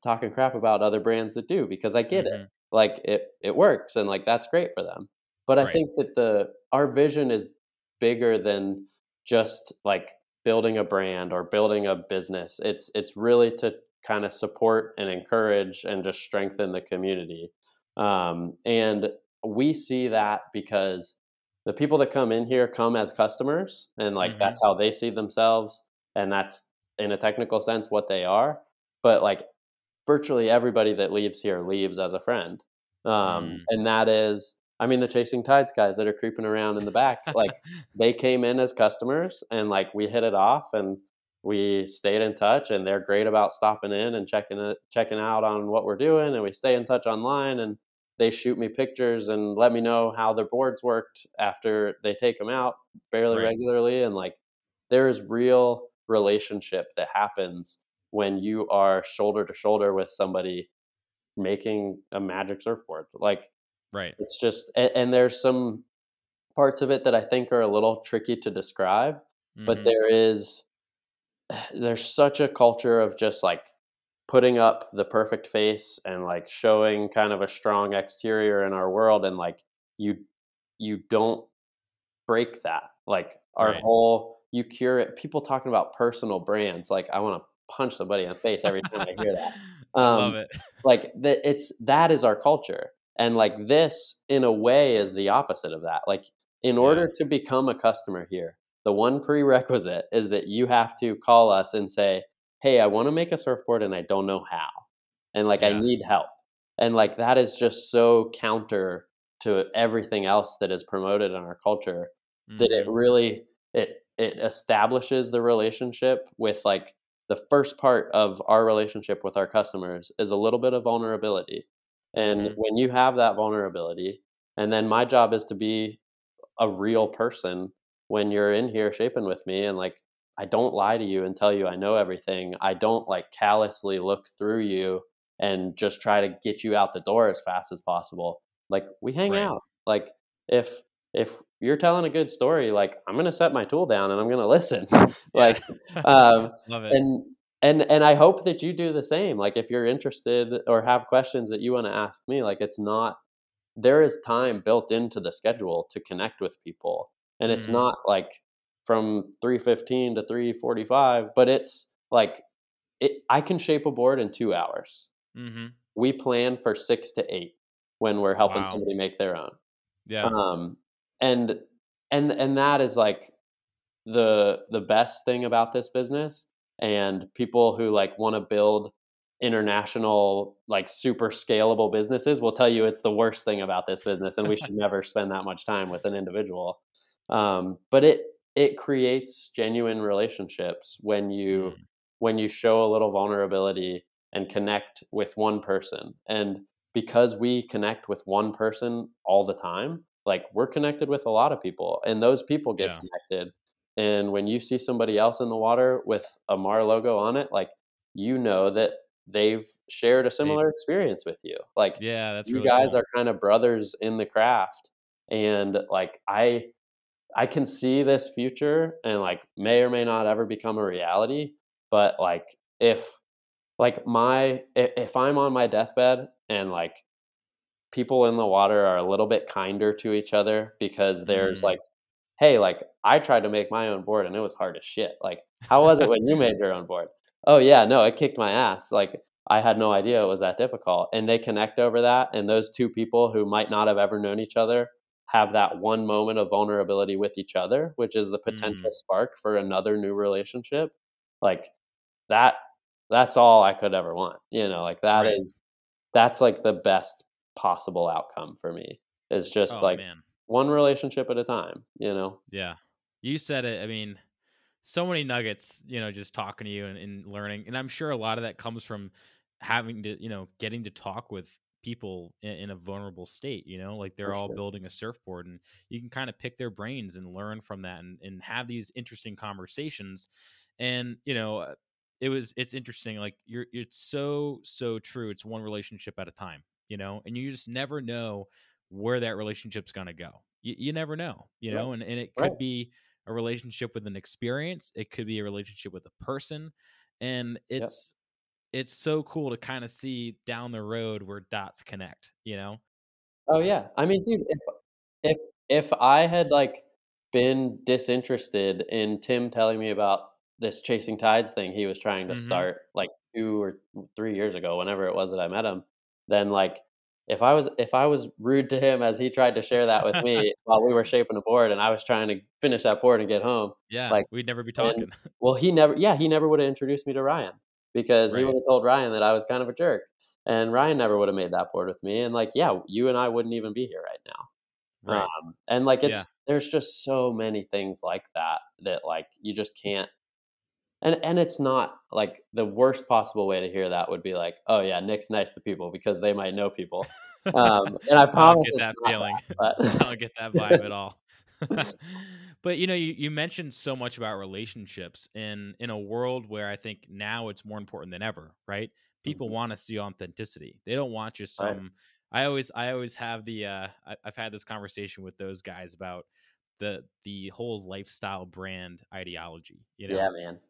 talking crap about other brands that do because I get it. Mhm. Like, it it works, and, like, that's great for them. But I Right. think that the our vision is bigger than just, like, building a brand or building a business. It's it's really to kinda support and encourage and just strengthen the community. Um, and we see that because the people that come in here come as customers, and, like, that's Mhm. how they see themselves, and that's in a technical sense what they are, but like virtually everybody that leaves here leaves as a friend. Um, Mm. and that is, I mean, the Chasing Tides guys that are creeping around in the back, like they came in as customers and like we hit it off and we stayed in touch and they're great about stopping in and checking it, checking out on what we're doing. And we stay in touch online and they shoot me pictures and let me know how their boards worked after they take them out fairly right. regularly. And like, there is real relationship that happens when you are shoulder to shoulder with somebody making a magic surfboard. Like Right. it's just and, and there's some parts of it that I think are a little tricky to describe, but Mhm. there is there's such a culture of just like putting up the perfect face and like showing kind of a strong exterior in our world and like you you don't break that. Like our Right. whole you curate people talking about personal brands, like I wanna punch somebody in the face every time I hear that. Um, love it. like that it's that is our culture. And like this in a way is the opposite of that. Like in Yeah. order to become a customer here, the one prerequisite is that you have to call us and say, "Hey, I wanna make a surfboard and I don't know how. And like I need help." And like that is just so counter to everything else that is promoted in our culture that it Mhm. really it it establishes the relationship with, like the first part of our relationship with our customers is a little bit of vulnerability, and Mhm. when you have that vulnerability and then my job is to be a real person when you're in here shaping with me and, like, I don't lie to you and tell you I know everything. I don't like callously look through you and just try to get you out the door as fast as possible. Like we hang Right. out. Like if if you're telling a good story, like I'm gonna set my tool down and I'm gonna listen. Like um Love it. and and and I hope that you do the same. Like if you're interested or have questions that you want to ask me, like it's not there is time built into the schedule to connect with people. And it's Mhm. not like from 3:15 to 3:45, but it's like it I can shape a board in 2 hours. Mhm. We plan for 6 to 8 when we're helping Wow. somebody make their own. Yeah. Um, and and and that is like the the best thing about this business and people who like want to build international like super scalable businesses will tell you it's the worst thing about this business and we should never spend that much time with an individual um, but it it creates genuine relationships when you Mm. when you show a little vulnerability and connect with one person and because we connect with one person all the time like we're connected with a lot of people and those people get Yeah. connected and when you see somebody else in the water with a mar logo on it like you know that they've shared a similar experience with you like Yeah, that's you really guys cool. are kind of brothers in the craft and like i i can see this future and like may or may not ever become a reality but like if like my if, i'm on my deathbed and like people in the water are a little bit kinder to each other because there's Mm. like hey like i tried to make my own board and it was hard as shit. Like how was it when you made your own board? Oh yeah no it kicked my ass. Like i had no idea it was that difficult. And they connect over that and those two people who might not have ever known each other have that one moment of vulnerability with each other which is the potential Mm. spark for another new relationship like that that's all i could ever want you know like that Right. is that's like the best possible outcome for me is just Oh, like man. one relationship at a time you know Yeah. You said it. I mean, so many nuggets, you know, just talking to you and, and learning. And I'm sure a lot of that comes from having to, you know, getting to talk with people in, in a vulnerable state, you know, like they're for all sure building a surfboard and you can kind of pick their brains and learn from that and, and have these interesting conversations. And, you know, uh, it was, it's interesting. Like you're, it's so, so true. It's one relationship at a time, you know, and you just never know where that relationship's going to go. You, you never know, you right know, and, and it right could be a relationship with an experience. It could be a relationship with a person. And it's, it's so cool to kind of see down the road where dots connect, you know? oh yeah i mean dude if if if i had like been disinterested in tim telling me about this chasing tides thing he was trying to Mhm. start like 2 or 3 years ago whenever it was that i met him then like if i was if i was rude to him as he tried to share that with me while we were shaping a board and i was trying to finish that board and get home Yeah, like we'd never be And talking. well, he never yeah, he never woulda introduced me to Ryan because he woulda told Ryan that I was kind of a jerk, and Ryan never woulda made that board with me, and, like, yeah, you and I wouldn't even be here right now. Right. Um, and, like, Yeah. it's there's just so many things like that that, like, you just can't and and it's not like, the worst possible way to hear that would be like, "Oh, yeah, Nick's nice to people because they might know people." Um, and I promise I get that feeling. that, I don't get that vibe at all. but you know, you, you mentioned so much about relationships in in a world where I think now it's more important than ever, right? People Mhm, want to see authenticity. They don't want just right. some I always I always have the uh I, I've had this conversation with those guys about the the whole lifestyle brand ideology, you know, Yeah, man.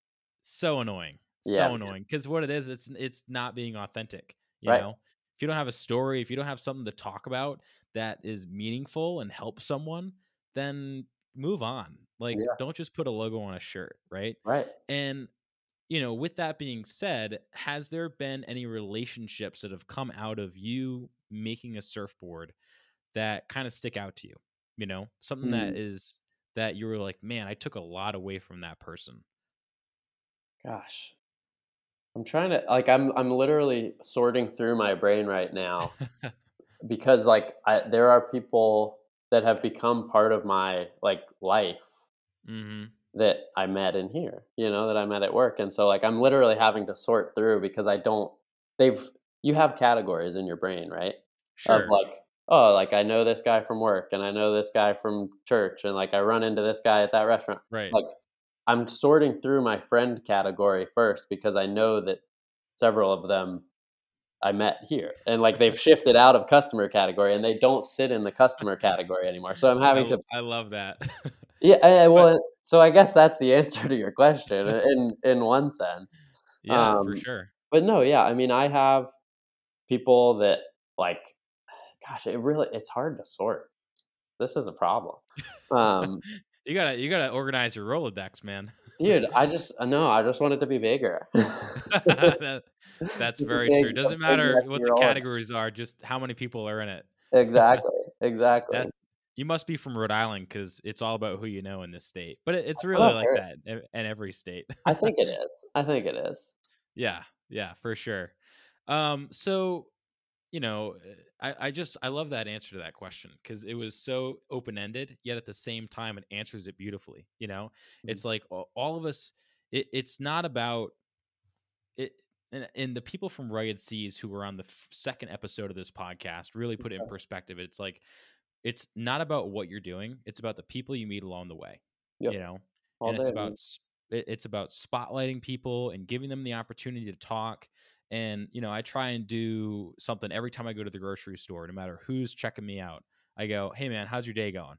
So annoying. Yeah, So annoying. Because what it is, it's it's not being authentic, you Right. know? If you don't have a story, if you don't have something to talk about that is meaningful and helps someone, then move on. Like, Yeah, don't just put a logo on a shirt, right? right. And, you know, with that being said, has there been any relationships that have come out of you making a surfboard that kind of stick out to you? You know, something Hmm, that is that you were like, man, I took a lot away from that person. gosh. I'm trying to like I'm I'm literally sorting through my brain right now because like I there are people that have become part of my like life hmm that I met in here, you know, that I met at work. And so like I'm literally having to sort through because I don't they've you have categories in your brain, right? Sure. Of like, oh, like I know this guy from work and I know this guy from church and like I run into this guy at that restaurant. Right. Like I'm sorting through my friend category first because I know that several of them I met here, and like they've shifted out of customer category and they don't sit in the customer category anymore. So I'm having I, to I love that. yeah, I, I- But well, so I guess that's the answer to your question in in one sense. yeah, for Um, sure. but no, yeah, I mean, I have people that like, gosh, it really it's hard to sort. This is a problem. Um, you gotta you gotta organize your Rolodex, man. Dude, I just no, I just want it to be bigger. That- that's Just very big, true. Doesn't matter what the categories are, just how many people are in it. Exactly, exactly. That's you must be from Rhode Island because it's all about who you know in this state. But it, it's really like that in, in every state. I think it is. I think it is. yeah, yeah, for sure. Um, so you know, I, I just I love that answer to that question because it was so open ended, yet at the same time it answers it beautifully. You know, Mhm. it's like all, of us. It, it's not about it. And, and the people from Rugged Seas who were on the f- second episode of this podcast really put it in perspective. It's like it's not about what you're doing; it's about the people you meet along the way. Yep. You know, All and it's about it- it's about spotlighting people and giving them the opportunity to talk and you know i try and do something every time i go to the grocery store no matter who's checking me out i go hey man how's your day going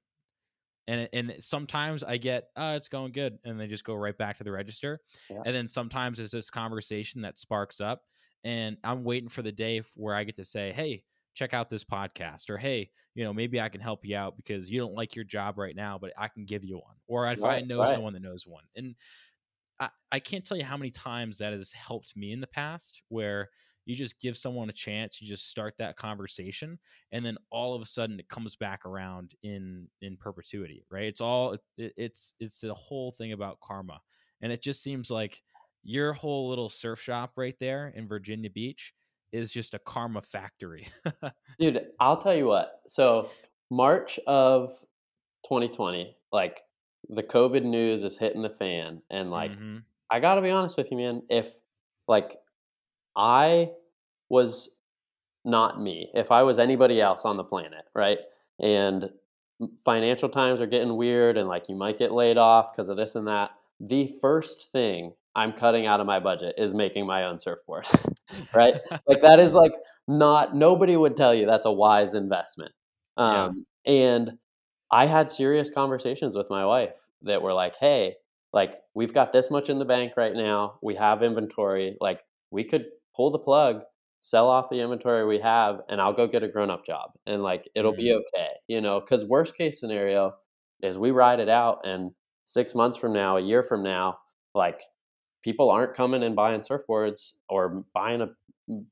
and and sometimes i get uh it's going good and they just go right back to the register Yeah. and then sometimes there's this conversation that sparks up and i'm waiting for the day where i get to say hey check out this podcast or hey you know maybe i can help you out because you don't like your job right now but i can give you one or if i know right. someone that knows one and I, I can't tell you how many times that has helped me in the past where you just give someone a chance you just start that conversation and then all of a sudden it comes back around in in perpetuity right it's all it, it's it's the whole thing about karma and it just seems like your whole little surf shop right there in virginia beach is just a karma factory Dude, I'll tell you what. So, March of 2020, like the COVID news is hitting the fan, and like Mhm. I gotta be honest with you, man. If like I was not me, if I was anybody else on the planet, right? And financial times are getting weird, and like you might get laid off because of this and that. The first thing I'm cutting out of my budget is making my own surfboard, right? like that is like not nobody would tell you that's a wise investment. Yeah. Um, and I had serious conversations with my wife that were like, "Hey, like we've got this much in the bank right now. We have inventory. Like we could pull the plug, sell off the inventory we have, and I'll go get a grown-up job, and like it'll be okay, you know. Because worst case scenario is we ride it out, and six months from now, a year from now, like people aren't coming and buying surfboards or buying a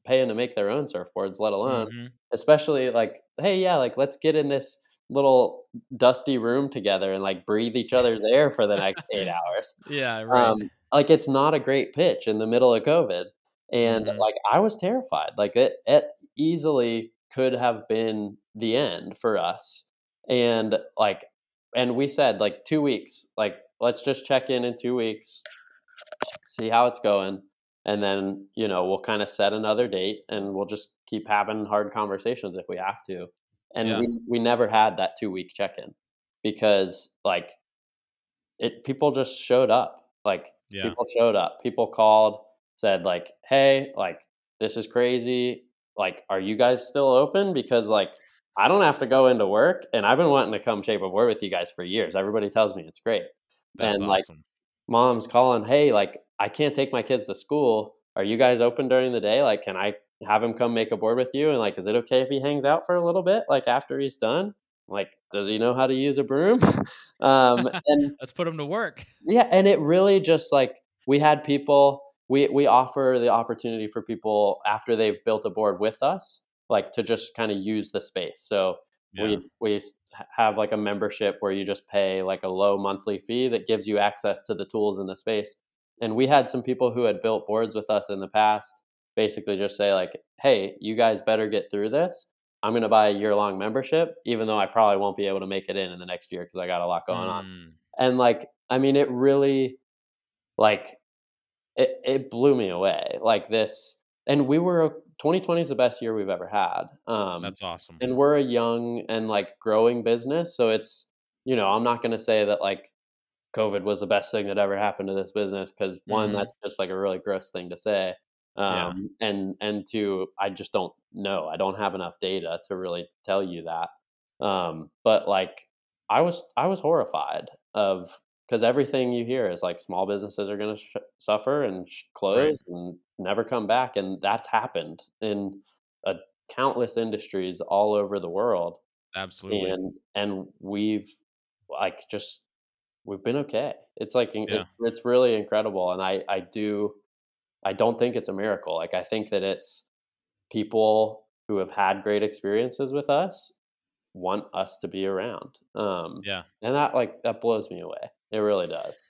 paying to make their own surfboards, let alone Mhm. especially like hey yeah like let's get in this little dusty room together and like breathe each other's air for the next eight hours. Yeah right. Um like it's not a great pitch in the middle of covid and Mhm. like i was terrified. Like it it easily could have been the end for us. And like and we said like two weeks like let's just check in in two weeks see how it's going and then you know we'll kind of set another date and we'll just keep having hard conversations if we have to and Yeah. we we never had that two week check in because like it people just showed up like yeah people showed up people called said like hey like this is crazy like are you guys still open because like i don't have to go into work and i've been wanting to come shape a board with you guys for years everybody tells me it's great that's and, like, mom's calling, hey, like I can't take my kids to school. Are you guys open during the day? Like, can I have him come make a board with you? And like, is it okay if he hangs out for a little bit, like after he's done? Like, does he know how to use a broom? um, and let's put them to work yeah, and it really just like we had people. We we offer the opportunity for people after they've built a board with us, like to just kind of use the space. So yeah we we have like a membership where you just pay like a low monthly fee that gives you access to the tools in the space and we had some people who had built boards with us in the past basically just say like hey you guys better get through this. I'm going to buy a year long membership even though i probably won't be able to make it in in the next year because i got a lot going on. Mm, and like i mean it really like it, it blew me away like this and we were 2020 is the best year we've ever had um that's awesome. and we're a young and like growing business so it's you know i'm not going to say that like COVID was the best thing that ever happened to this business because one, Mhm. that's just like a really gross thing to say, Yeah. um, and and to I just don't know. I don't have enough data to really tell you that. Um, but like, I was I was horrified of because everything you hear is like small businesses are going to sh- suffer and sh- Right. close and never come back, and that's happened in a countless industries all over the world Absolutely. and and we've like just we've been okay. It's like Yeah. it's it's really incredible, and I I do I don't think it's a miracle. Like I think that it's people who have had great experiences with us want us to be around, um, Yeah. and that like that blows me away. It really does.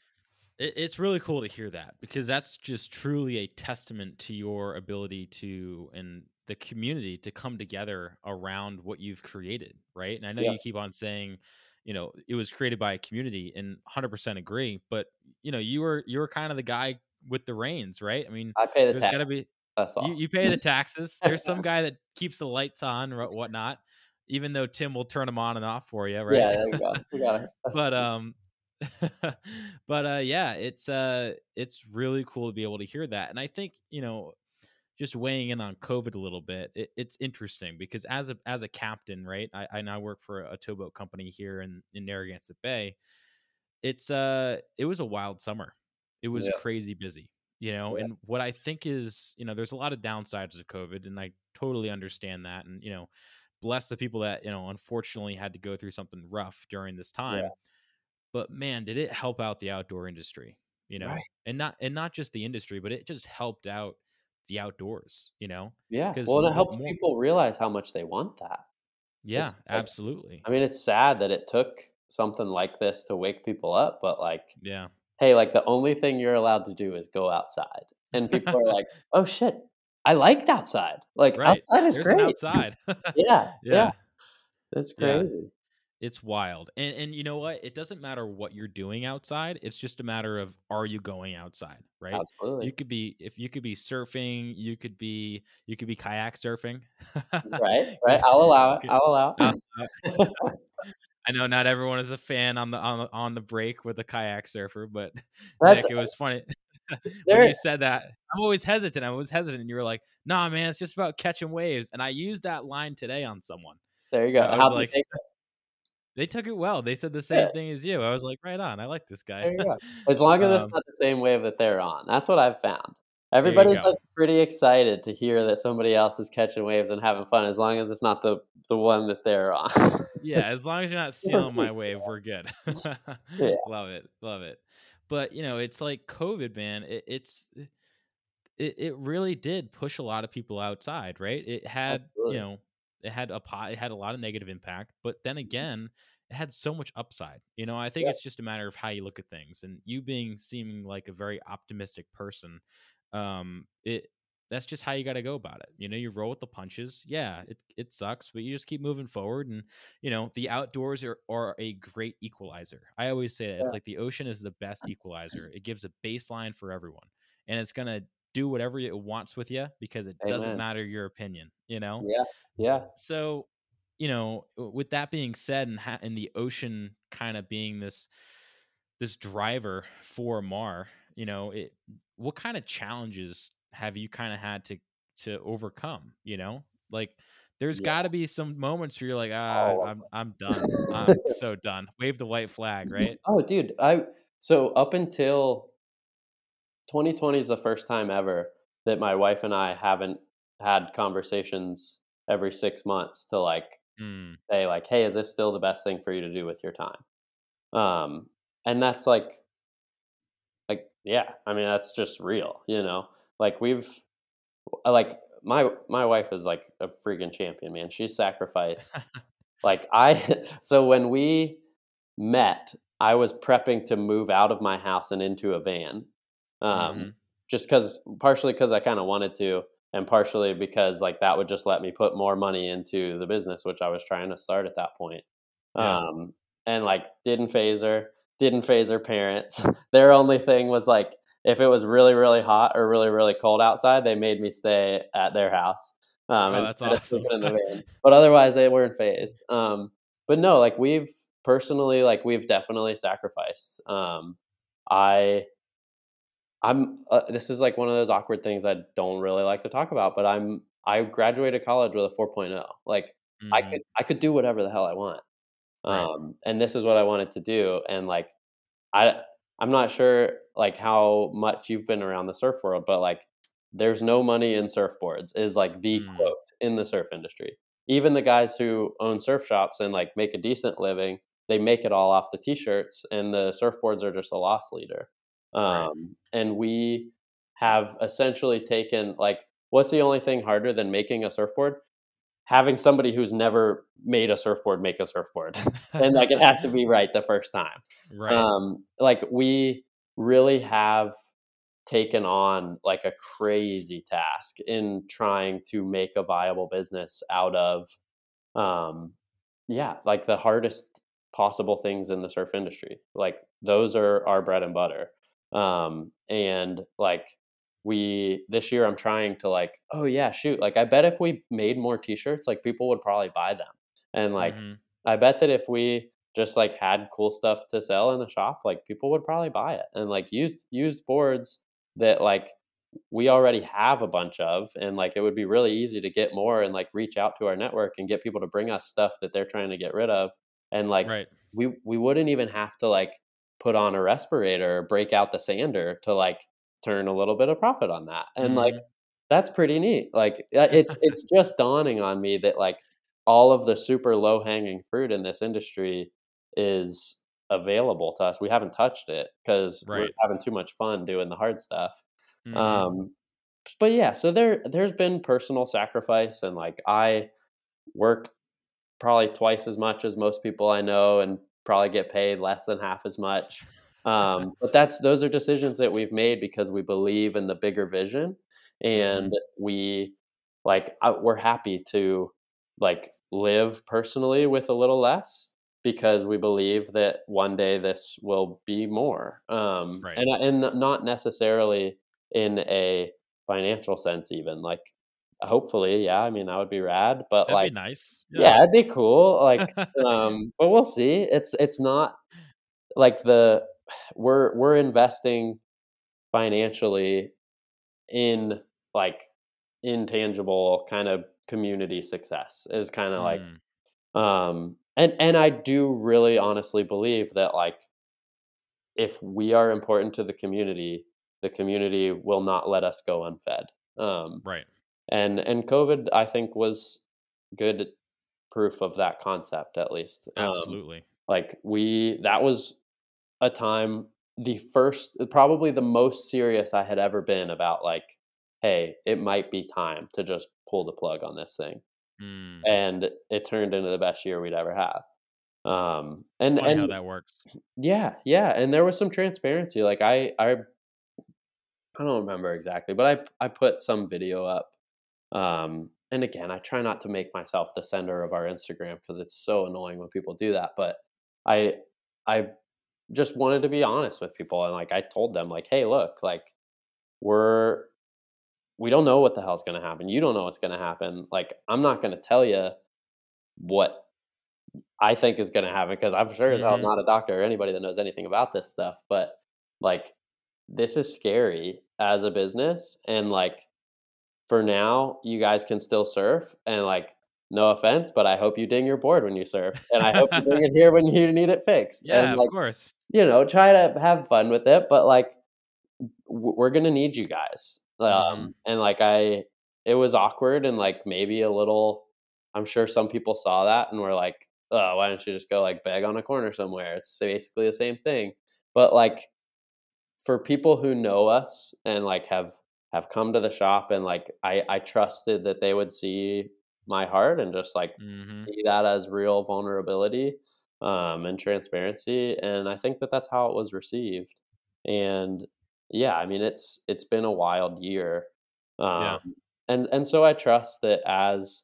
It, it's really cool to hear that because that's just truly a testament to your ability to and the community to come together around what you've created, right? And I know Yeah, you keep on saying, you know, it was created by a community, and 100% agree. But you know, you were you were kind of the guy with the reins, right? I mean, I pay the there's tax. got to be you you pay the taxes. There's some guy that keeps the lights on or whatnot, even though Tim will turn them on and off for you, right? Yeah, there you go. We got it. but um but uh yeah it's uh it's really cool to be able to hear that and i think you know just weighing in on covid a little bit it, it's interesting because as a as a captain right i, I now work for a towboat company here in in narragansett bay it's uh it was a wild summer it was yeah, crazy busy you know yeah, and what i think is you know there's a lot of downsides of covid and i totally understand that and you know bless the people that you know unfortunately had to go through something rough during this yeah. time but man, did it help out the outdoor industry, you Right. know? And not and not just the industry, but it just helped out the outdoors, you know? Yeah. Because Well, it helps more people realize how much they want that. yeah, It's absolutely. I mean, it's sad that it took something like this to wake people up, but, like, Yeah. Hey, like, the only thing you're allowed to do is go outside, and people are like, "Oh, shit, I liked outside." Like, right. outside is There's great. outside. Yeah, yeah, yeah. it's Yeah. crazy. It's wild. And and you know what? It doesn't matter what you're doing outside. It's just a matter of are you going outside, right? Absolutely. You could be if you could be surfing, you could be you could be kayak surfing. Right, Right. I'll allow it, I'll allow it. I know not everyone is a fan on the on the, on the break with a kayak surfer, but Nick, it was funny when you said that. I'm always hesitant. I was hesitant, and you were like, "Nah, man, it's just about catching waves." And I used that line today on someone. there you go. I was How'd they like, they took it well. They said the Yeah, same thing as you. I was like, right on. I like this guy. there you go. As long as it's um, not the same wave that they're on, that's what I've found. Everybody's, like, pretty excited to hear that somebody else is catching waves and having fun, as long as it's not the the one that they're on. Yeah, as long as you're not stealing my wave, we're good. Yeah, love it, love it. But you know, it's like COVID, man. It, it's eh, it, it really did push a lot of people outside, right? It had, you know, it had a pot, it had a lot of negative impact, but then mm-hmm. again, it had so much upside. You know, I think Yeah, it's just a matter of how you look at things. And you being seeming like a very optimistic person, um, it that's just how you got to go about it. You know, you roll with the punches. Yeah, it it sucks, but you just keep moving forward. And you know, the outdoors are, are a great equalizer. I always say that yeah. it's like the ocean is the best equalizer. It gives a baseline for everyone, and it's gonna do whatever it wants with you because it doesn't matter your opinion, you know? Yeah, yeah, So, you know, with that being said and ha- and the ocean kind of being this this driver for Mar, you know, it what kind of challenges have you kind of had to to overcome, you know? Like there's yeah. got to be some moments where you're like, "Ah, of I'm I'm done. I'm so done." Wave the white flag, right? Oh, dude, I so up until 2020 is the first time ever that my wife and I haven't had conversations every 6 months to, like, Mm, say, like, "Hey, is this still the best thing for you to do with your time?" Um, and that's, like, yeah, I mean, that's just real, you know? Like, we've uh, like, my my wife is, like, a freaking champion, man. She sacrificed like, I so when we met, I was prepping to move out of my house and into a van, um, mhm. just because partially because I kinda wanted to, and partially because, like, that would just let me put more money into the business, which I was trying to start at that point. Yeah. Um, and, like, didn't phase her, didn't phase her parents. Their only thing was, like, if it was really, really hot or really, really cold outside, they made me stay at their house, um, Oh, that's awesome. in the van. But otherwise, they weren't phased. Um, but no, like, we've personally, like we've definitely sacrificed. Um, I I'm uh, this is like one of those awkward things I don't really like to talk about, but I'm I graduated college with a 4.0. Like I Mhm. could I could do whatever the hell I want. Right. Um, and this is what I wanted to do. And like I I'm not sure like how much you've been around the surf world, but like there's no money in surfboards is like the Mm. quote in the surf industry. Even the guys who own surf shops and like make a decent living, they make it all off the t-shirts and the surfboards are just a loss leader. Right. Um, and we have essentially taken like what's the only thing harder than making a surfboard? Having somebody who's never made a surfboard make a surfboard. and like it has to be right the first time. Right. Um, like we really have taken on like a crazy task in trying to make a viable business out of um yeah, like the hardest possible things in the surf industry. Like those are our bread and butter. Um and like we this year I'm trying to like, oh yeah, shoot, like I bet if we made more t-shirts, like people would probably buy them. And like Mhm. I bet that if we just like had cool stuff to sell in the shop, like people would probably buy it. And like used used boards that like we already have a bunch of and like it would be really easy to get more and like reach out to our network and get people to bring us stuff that they're trying to get rid of and like Right. we we wouldn't even have to like put on a respirator or break out the sander to like turn a little bit of profit on that and like Mhm. that's pretty neat like it's it's just dawning on me that like all of the super low hanging fruit in this industry is available to us we haven't touched it because we're having too much fun doing the hard stuff Mhm. um, but yeah, so there there's been personal sacrifice and like I work probably twice as much as most people I know and probably get paid less than half as much. Um, but that's those are decisions that we've made because we believe in the bigger vision and Mhm. we like we're happy to like live personally with a little less because we believe that one day this will be more. Um, Right. and and not necessarily in a financial sense even like hopefully yeah i mean that would be rad but That'd be like nice. Yeah. yeah it'd be cool like um but we'll see it's it's not like the we're we're investing financially in like intangible kind of community success is kind of like Mm. um and and i do really honestly believe that like if we are important to the community the community will not let us go unfed um Right. and and covid i think was good proof of that concept at least um Absolutely. like we that was a time the first probably the most serious I had ever been about like, "Hey, it might be time to just pull the plug on this thing." Mm. And it turned into the best year we'd ever had. Um, and funny how and that works. yeah, yeah, and there was some transparency, like, I I I don't remember exactly, but I I put some video up, um, and again, I try not to make myself the center of our Instagram because it's so annoying when people do that, but I I just wanted to be honest with people and like I told them like, "Hey, look, like we're we don't know what the hell's going to happen. You don't know what's going to happen. Like I'm not going to tell you what I think is going to happen because I'm sure as hell Mhm. not a doctor or anybody that knows anything about this stuff, but like this is scary as a business and like for now you guys can still surf and like no offense, but I hope you ding your board when you surf and I hope you bring it here when you need it fixed. Yeah, And of course. you know, try to have fun with it, but like w- we're gonna need you guys. Um, and like I, it was awkward and like maybe a little. I'm sure some people saw that and were like, "Oh, why don't you just go like beg on a corner somewhere?" It's basically the same thing. But like for people who know us and like have have come to the shop and like I I trusted that they would see my heart and just like Mhm. see that as real vulnerability um, and transparency, and I think that that's how it was received. And yeah, I mean, it's it's been a wild year, um, Yeah. and and so I trust that as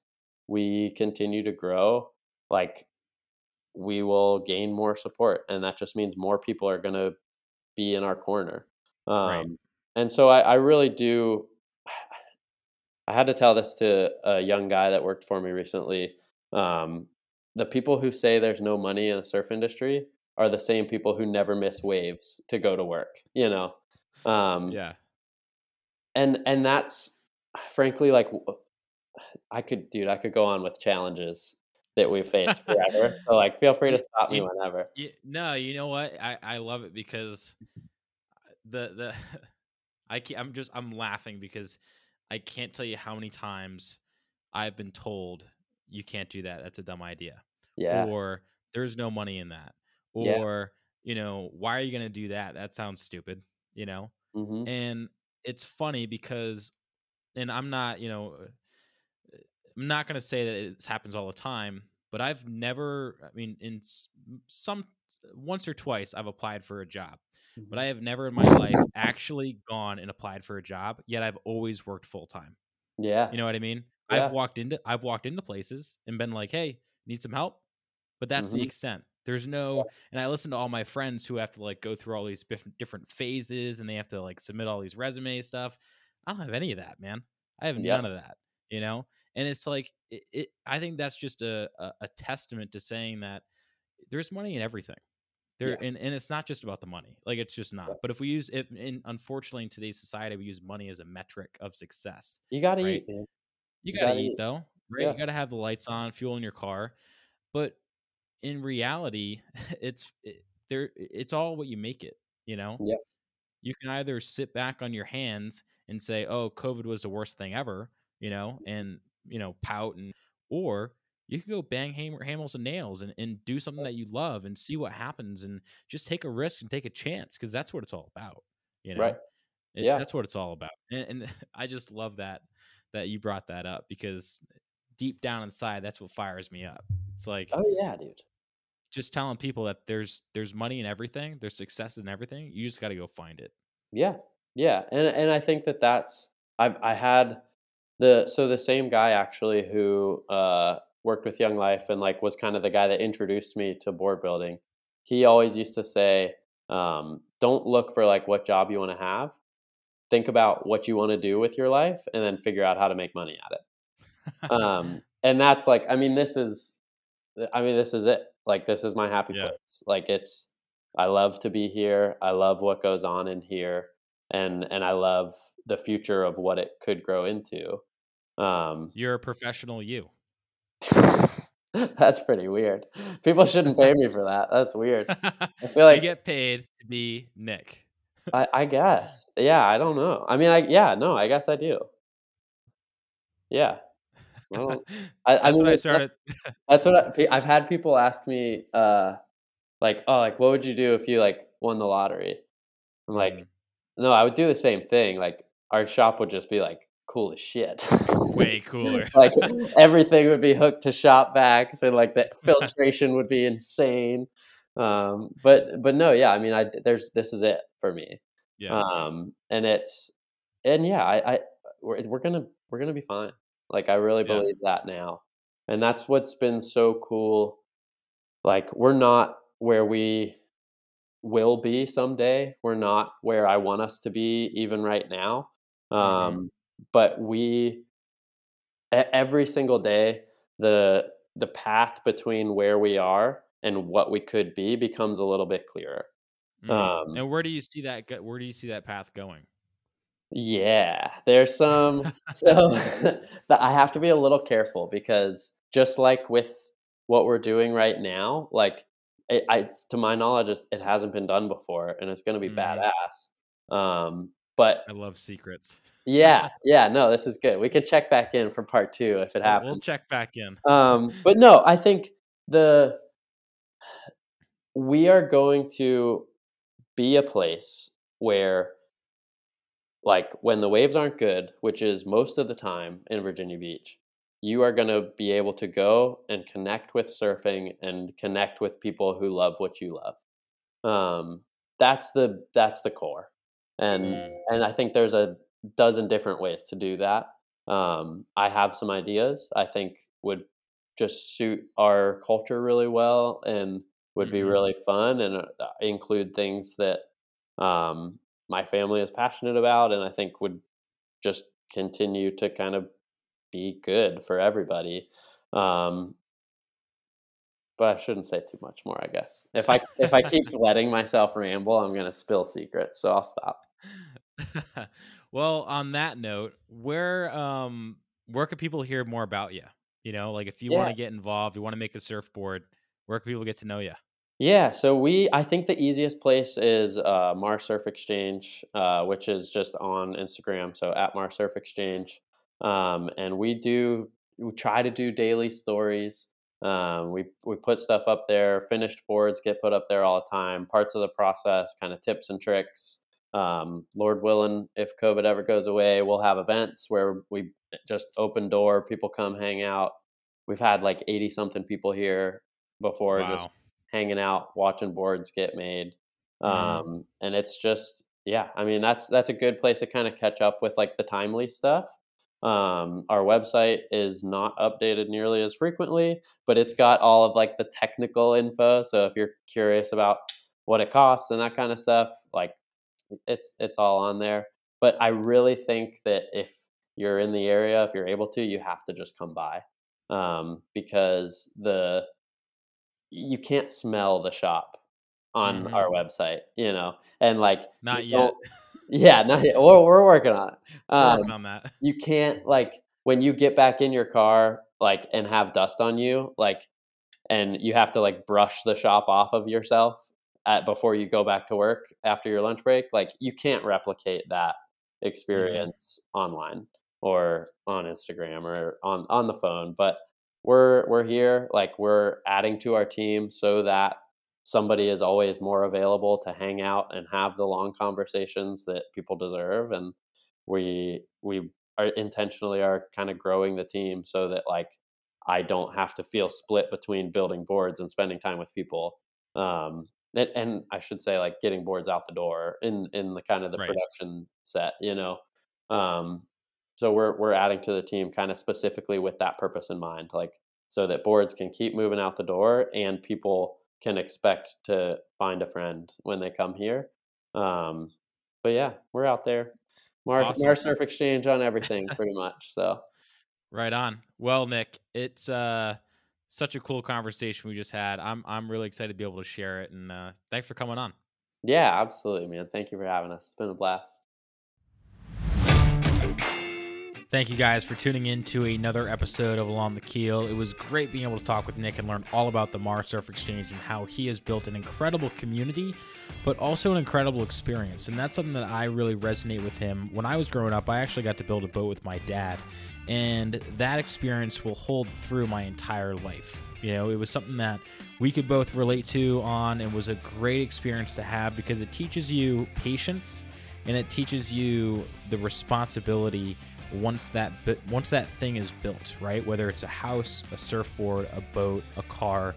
we continue to grow, like we will gain more support, and that just means more people are going to be in our corner. Right. Um, and so I, I really do. I had to tell this to a young guy that worked for me recently. Um, the people who say there's no money in the surf industry are the same people who never miss waves to go to work, you know? Um, Yeah. and and that's frankly like I could dude, I could go on with challenges that we face forever. So like feel free to stop me you, whenever. you, no, you know what? I, I love it because the the I can't. I'm just I'm laughing because I can't tell you how many times I've been told you can't do that. That's a dumb idea. Yeah. Or there's no money in that. Yeah. Or, you know, why are you going to do that? That sounds stupid, you know? Mhm. And it's funny because and I'm not, you know, uh, I'm not going to say that it happens all the time, but I've never I mean in some once or twice I've applied for a job but Mhm. I have never in my life actually gone and applied for a job, yet I've always worked full time. Yeah. You know what I mean? I've walked into I've walked into places and been like, "Hey, need some help?" But that's the Mhm. extent. There's no and I listen to all my friends who have to like go through all these different different phases and they have to like submit all these resume stuff. I don't have any of that, man. I have Yep. none of that, you know? And it's like it, it I think that's just a, a a testament to saying that there's money in everything. There Yeah. and, and it's not just about the money. Like it's just Yeah. not. But if we use if in unfortunately in today's society we use money as a metric of success, You gotta right? eat, man. You You gotta gotta eat eat. though, right? Yeah. You gotta have the lights on, fuel in your car. But in reality, it's it, there it's all what you make it, you know? Yep. You can either sit back on your hands and say, "Oh, COVID was the worst thing ever," you know, mm-hmm. and you know, pout and or you can go bang hammer, hammers and nails and, and do something that you love and see what happens and just take a risk and take a chance because that's what it's all about. You Right. know, it, Yeah. that's what it's all about. And, and I just love that that you brought that up because deep down inside, that's what fires me up. It's like Oh yeah, dude. just telling people that there's there's money in everything, there's success in everything. You just got to go find it. Yeah. Yeah. And and I think that that's I've I had the so the same guy actually who uh worked with Young Life and like was kind of the guy that introduced me to board building. He always used to say, um, don't look for like what job you want to have. Think about what you want to do with your life and then figure out how to make money at it. Um, and that's like, I mean, this is, I mean, this is it. Like, this is my happy Yeah. place. Like, it's, I love to be here. I love what goes on in here, and and I love the future of what it could grow into. Um, You're a professional you. that's pretty weird. People shouldn't pay me for that. That's weird. I feel you like get paid to be Nick. I, I guess. Yeah, I don't know. I mean, I yeah, no, I guess I do. Yeah. I don't. I, I That's mean, what I started. That's what I, I've had people ask me, uh, like, oh, like, what would you do if you like won the lottery? I'm like, Mm. no, I would do the same thing. Like, our shop would just be like cool as shit. way cooler. like everything would be hooked to shop vacs, and like the filtration would be insane. Um, but but no, yeah, I mean, I there's this is it for me. yeah. Um, and it's and yeah, I, I we're we're gonna we're gonna be fine. Like I really Yeah. believe that now, and that's what's been so cool. Like we're not where we will be someday. We're not where I want us to be even right now. Um, Mhm. But we every single day the the path between where we are and what we could be becomes a little bit clearer. Mhm. um, and where do you see that? Go- where do you see that path going? Yeah, there's some so I have to be a little careful because just like with what we're doing right now, like it, I to my knowledge it's, it hasn't been done before and it's going to be Mhm. badass. Um but I love secrets. Yeah, yeah, no, this is good. We can check back in for part 2 if it happens. we'll check back in. Um, but no, I think the we are going to be a place where like when the waves aren't good, which is most of the time in Virginia Beach, you are going to be able to go and connect with surfing and connect with people who love what you love. Um, that's the that's the core, and Mm. and I think there's a dozen different ways to do that. Um, I have some ideas I think would just suit our culture really well and would be Mhm. really fun and uh, include things that um, my family is passionate about and I think would just continue to kind of be good for everybody. Um, but I shouldn't say too much more. I guess if I if I keep letting myself ramble, I'm gonna spill secrets. So I'll stop. well, on that note, where um where can people hear more about you? You know, like if you Yeah. want to get involved, you want to make a surfboard, where can people get to know you? Yeah, so we I think the easiest place is uh, Mars Surf Exchange, uh, which is just on Instagram. So at Mars Surf Exchange, um, and we do we try to do daily stories. Um, we we put stuff up there. Finished boards get put up there all the time. Parts of the process, kind of tips and tricks. Um, Lord willing, if COVID ever goes away, we'll have events where we just open door, people come hang out. We've had like eighty something people here before, just hanging out, watching boards get made. Mhm. Um, and it's just, yeah, I mean, that's that's a good place to kind of catch up with like the timely stuff. Um, our website is not updated nearly as frequently, but it's got all of like the technical info. So if you're curious about what it costs and that kind of stuff, like it's it's all on there. But I really think that if you're in the area, if you're able to, you have to just come by um, because the you can't smell the shop on Mhm. our website, you know, and like Not yet. yeah, not yet. We're, we're working on it. We're working Um, on that. you can't like when you get back in your car, like and have dust on you, like, and you have to like brush the shop off of yourself at before you go back to work after your lunch break. Like you can't replicate that Mhm. experience online or on Instagram or on on the phone. But we're we're here, like we're adding to our team so that somebody is always more available to hang out and have the long conversations that people deserve and we we are intentionally are kind of growing the team so that like I don't have to feel split between building boards and spending time with people. Um, and, and I should say like getting boards out the door in in the kind of the Right. production set, you know. Um, so we're we're adding to the team kind of specifically with that purpose in mind, like so that boards can keep moving out the door and people can expect to find a friend when they come here. Um, but yeah, we're out there. Mars Awesome. Mars Surf Exchange on everything pretty much. So Right on. Well, Nick, it's uh such a cool conversation we just had. I'm I'm really excited to be able to share it and uh thanks for coming on. yeah, absolutely, man. Thank you for having us. It's been a blast. Thank you guys for tuning in to another episode of Along the Keel. It was great being able to talk with Nick and learn all about the Mars Surf Exchange and how he has built an incredible community, but also an incredible experience. And that's something that I really resonate with him. When I was growing up, I actually got to build a boat with my dad, and that experience will hold through my entire life. You know, it was something that we could both relate to on and was a great experience to have because it teaches you patience and it teaches you the responsibility once that once that thing is built, right? Whether it's a house, a surfboard, a boat, a car,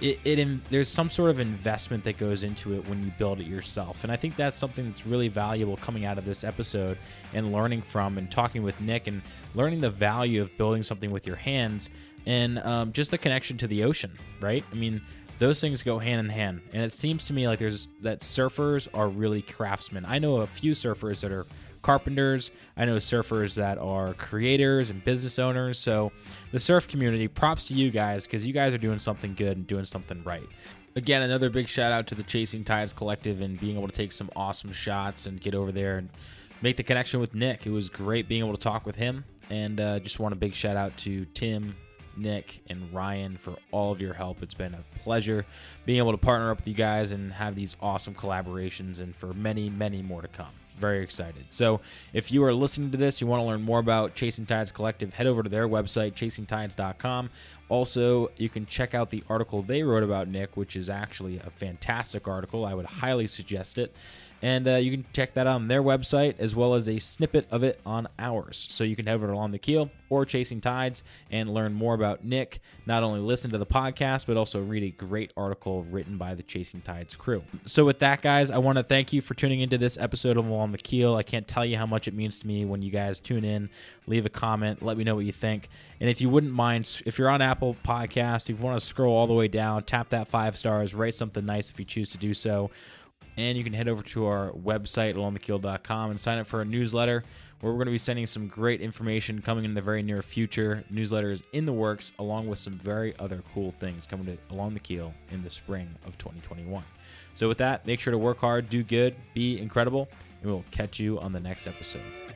it, it in, there's some sort of investment that goes into it when you build it yourself, and I think that's something that's really valuable coming out of this episode and learning from and talking with Nick and learning the value of building something with your hands and um, just the connection to the ocean, right? I mean, those things go hand in hand, and it seems to me like there's that surfers are really craftsmen. I know a few surfers that are carpenters. I know surfers that are creators and business owners. So, the surf community, props to you guys because you guys are doing something good and doing something right. Again, another big shout out to the Chasing Tides Collective and being able to take some awesome shots and get over there and make the connection with Nick. It was great being able to talk with him. And uh, just want a big shout out to Tim, Nick, and Ryan for all of your help. It's been a pleasure being able to partner up with you guys and have these awesome collaborations and for many, many more to come. Very excited. So, if you are listening to this, you want to learn more about Chasing Tides Collective, head over to their website, chasingtides.com. Also, you can check out the article they wrote about Nick, which is actually a fantastic article. I would highly suggest it. And uh, you can check that out on their website as well as a snippet of it on ours. So you can head over to Along the Keel or Chasing Tides and learn more about Nick. Not only listen to the podcast, but also read a great article written by the Chasing Tides crew. So, with that, guys, I want to thank you for tuning into this episode of Along the Keel. I can't tell you how much it means to me when you guys tune in, leave a comment, let me know what you think. And if you wouldn't mind, if you're on Apple Podcasts, if you want to scroll all the way down, tap that five stars, write something nice if you choose to do so And you can head over to our website, alongthekeel.com, and sign up for a newsletter where we're going to be sending some great information coming in the very near future. Newsletter is in the works, along with some very other cool things coming to Along the Keel in the spring of 2021. So, with that, make sure to work hard, do good, be incredible, and we'll catch you on the next episode.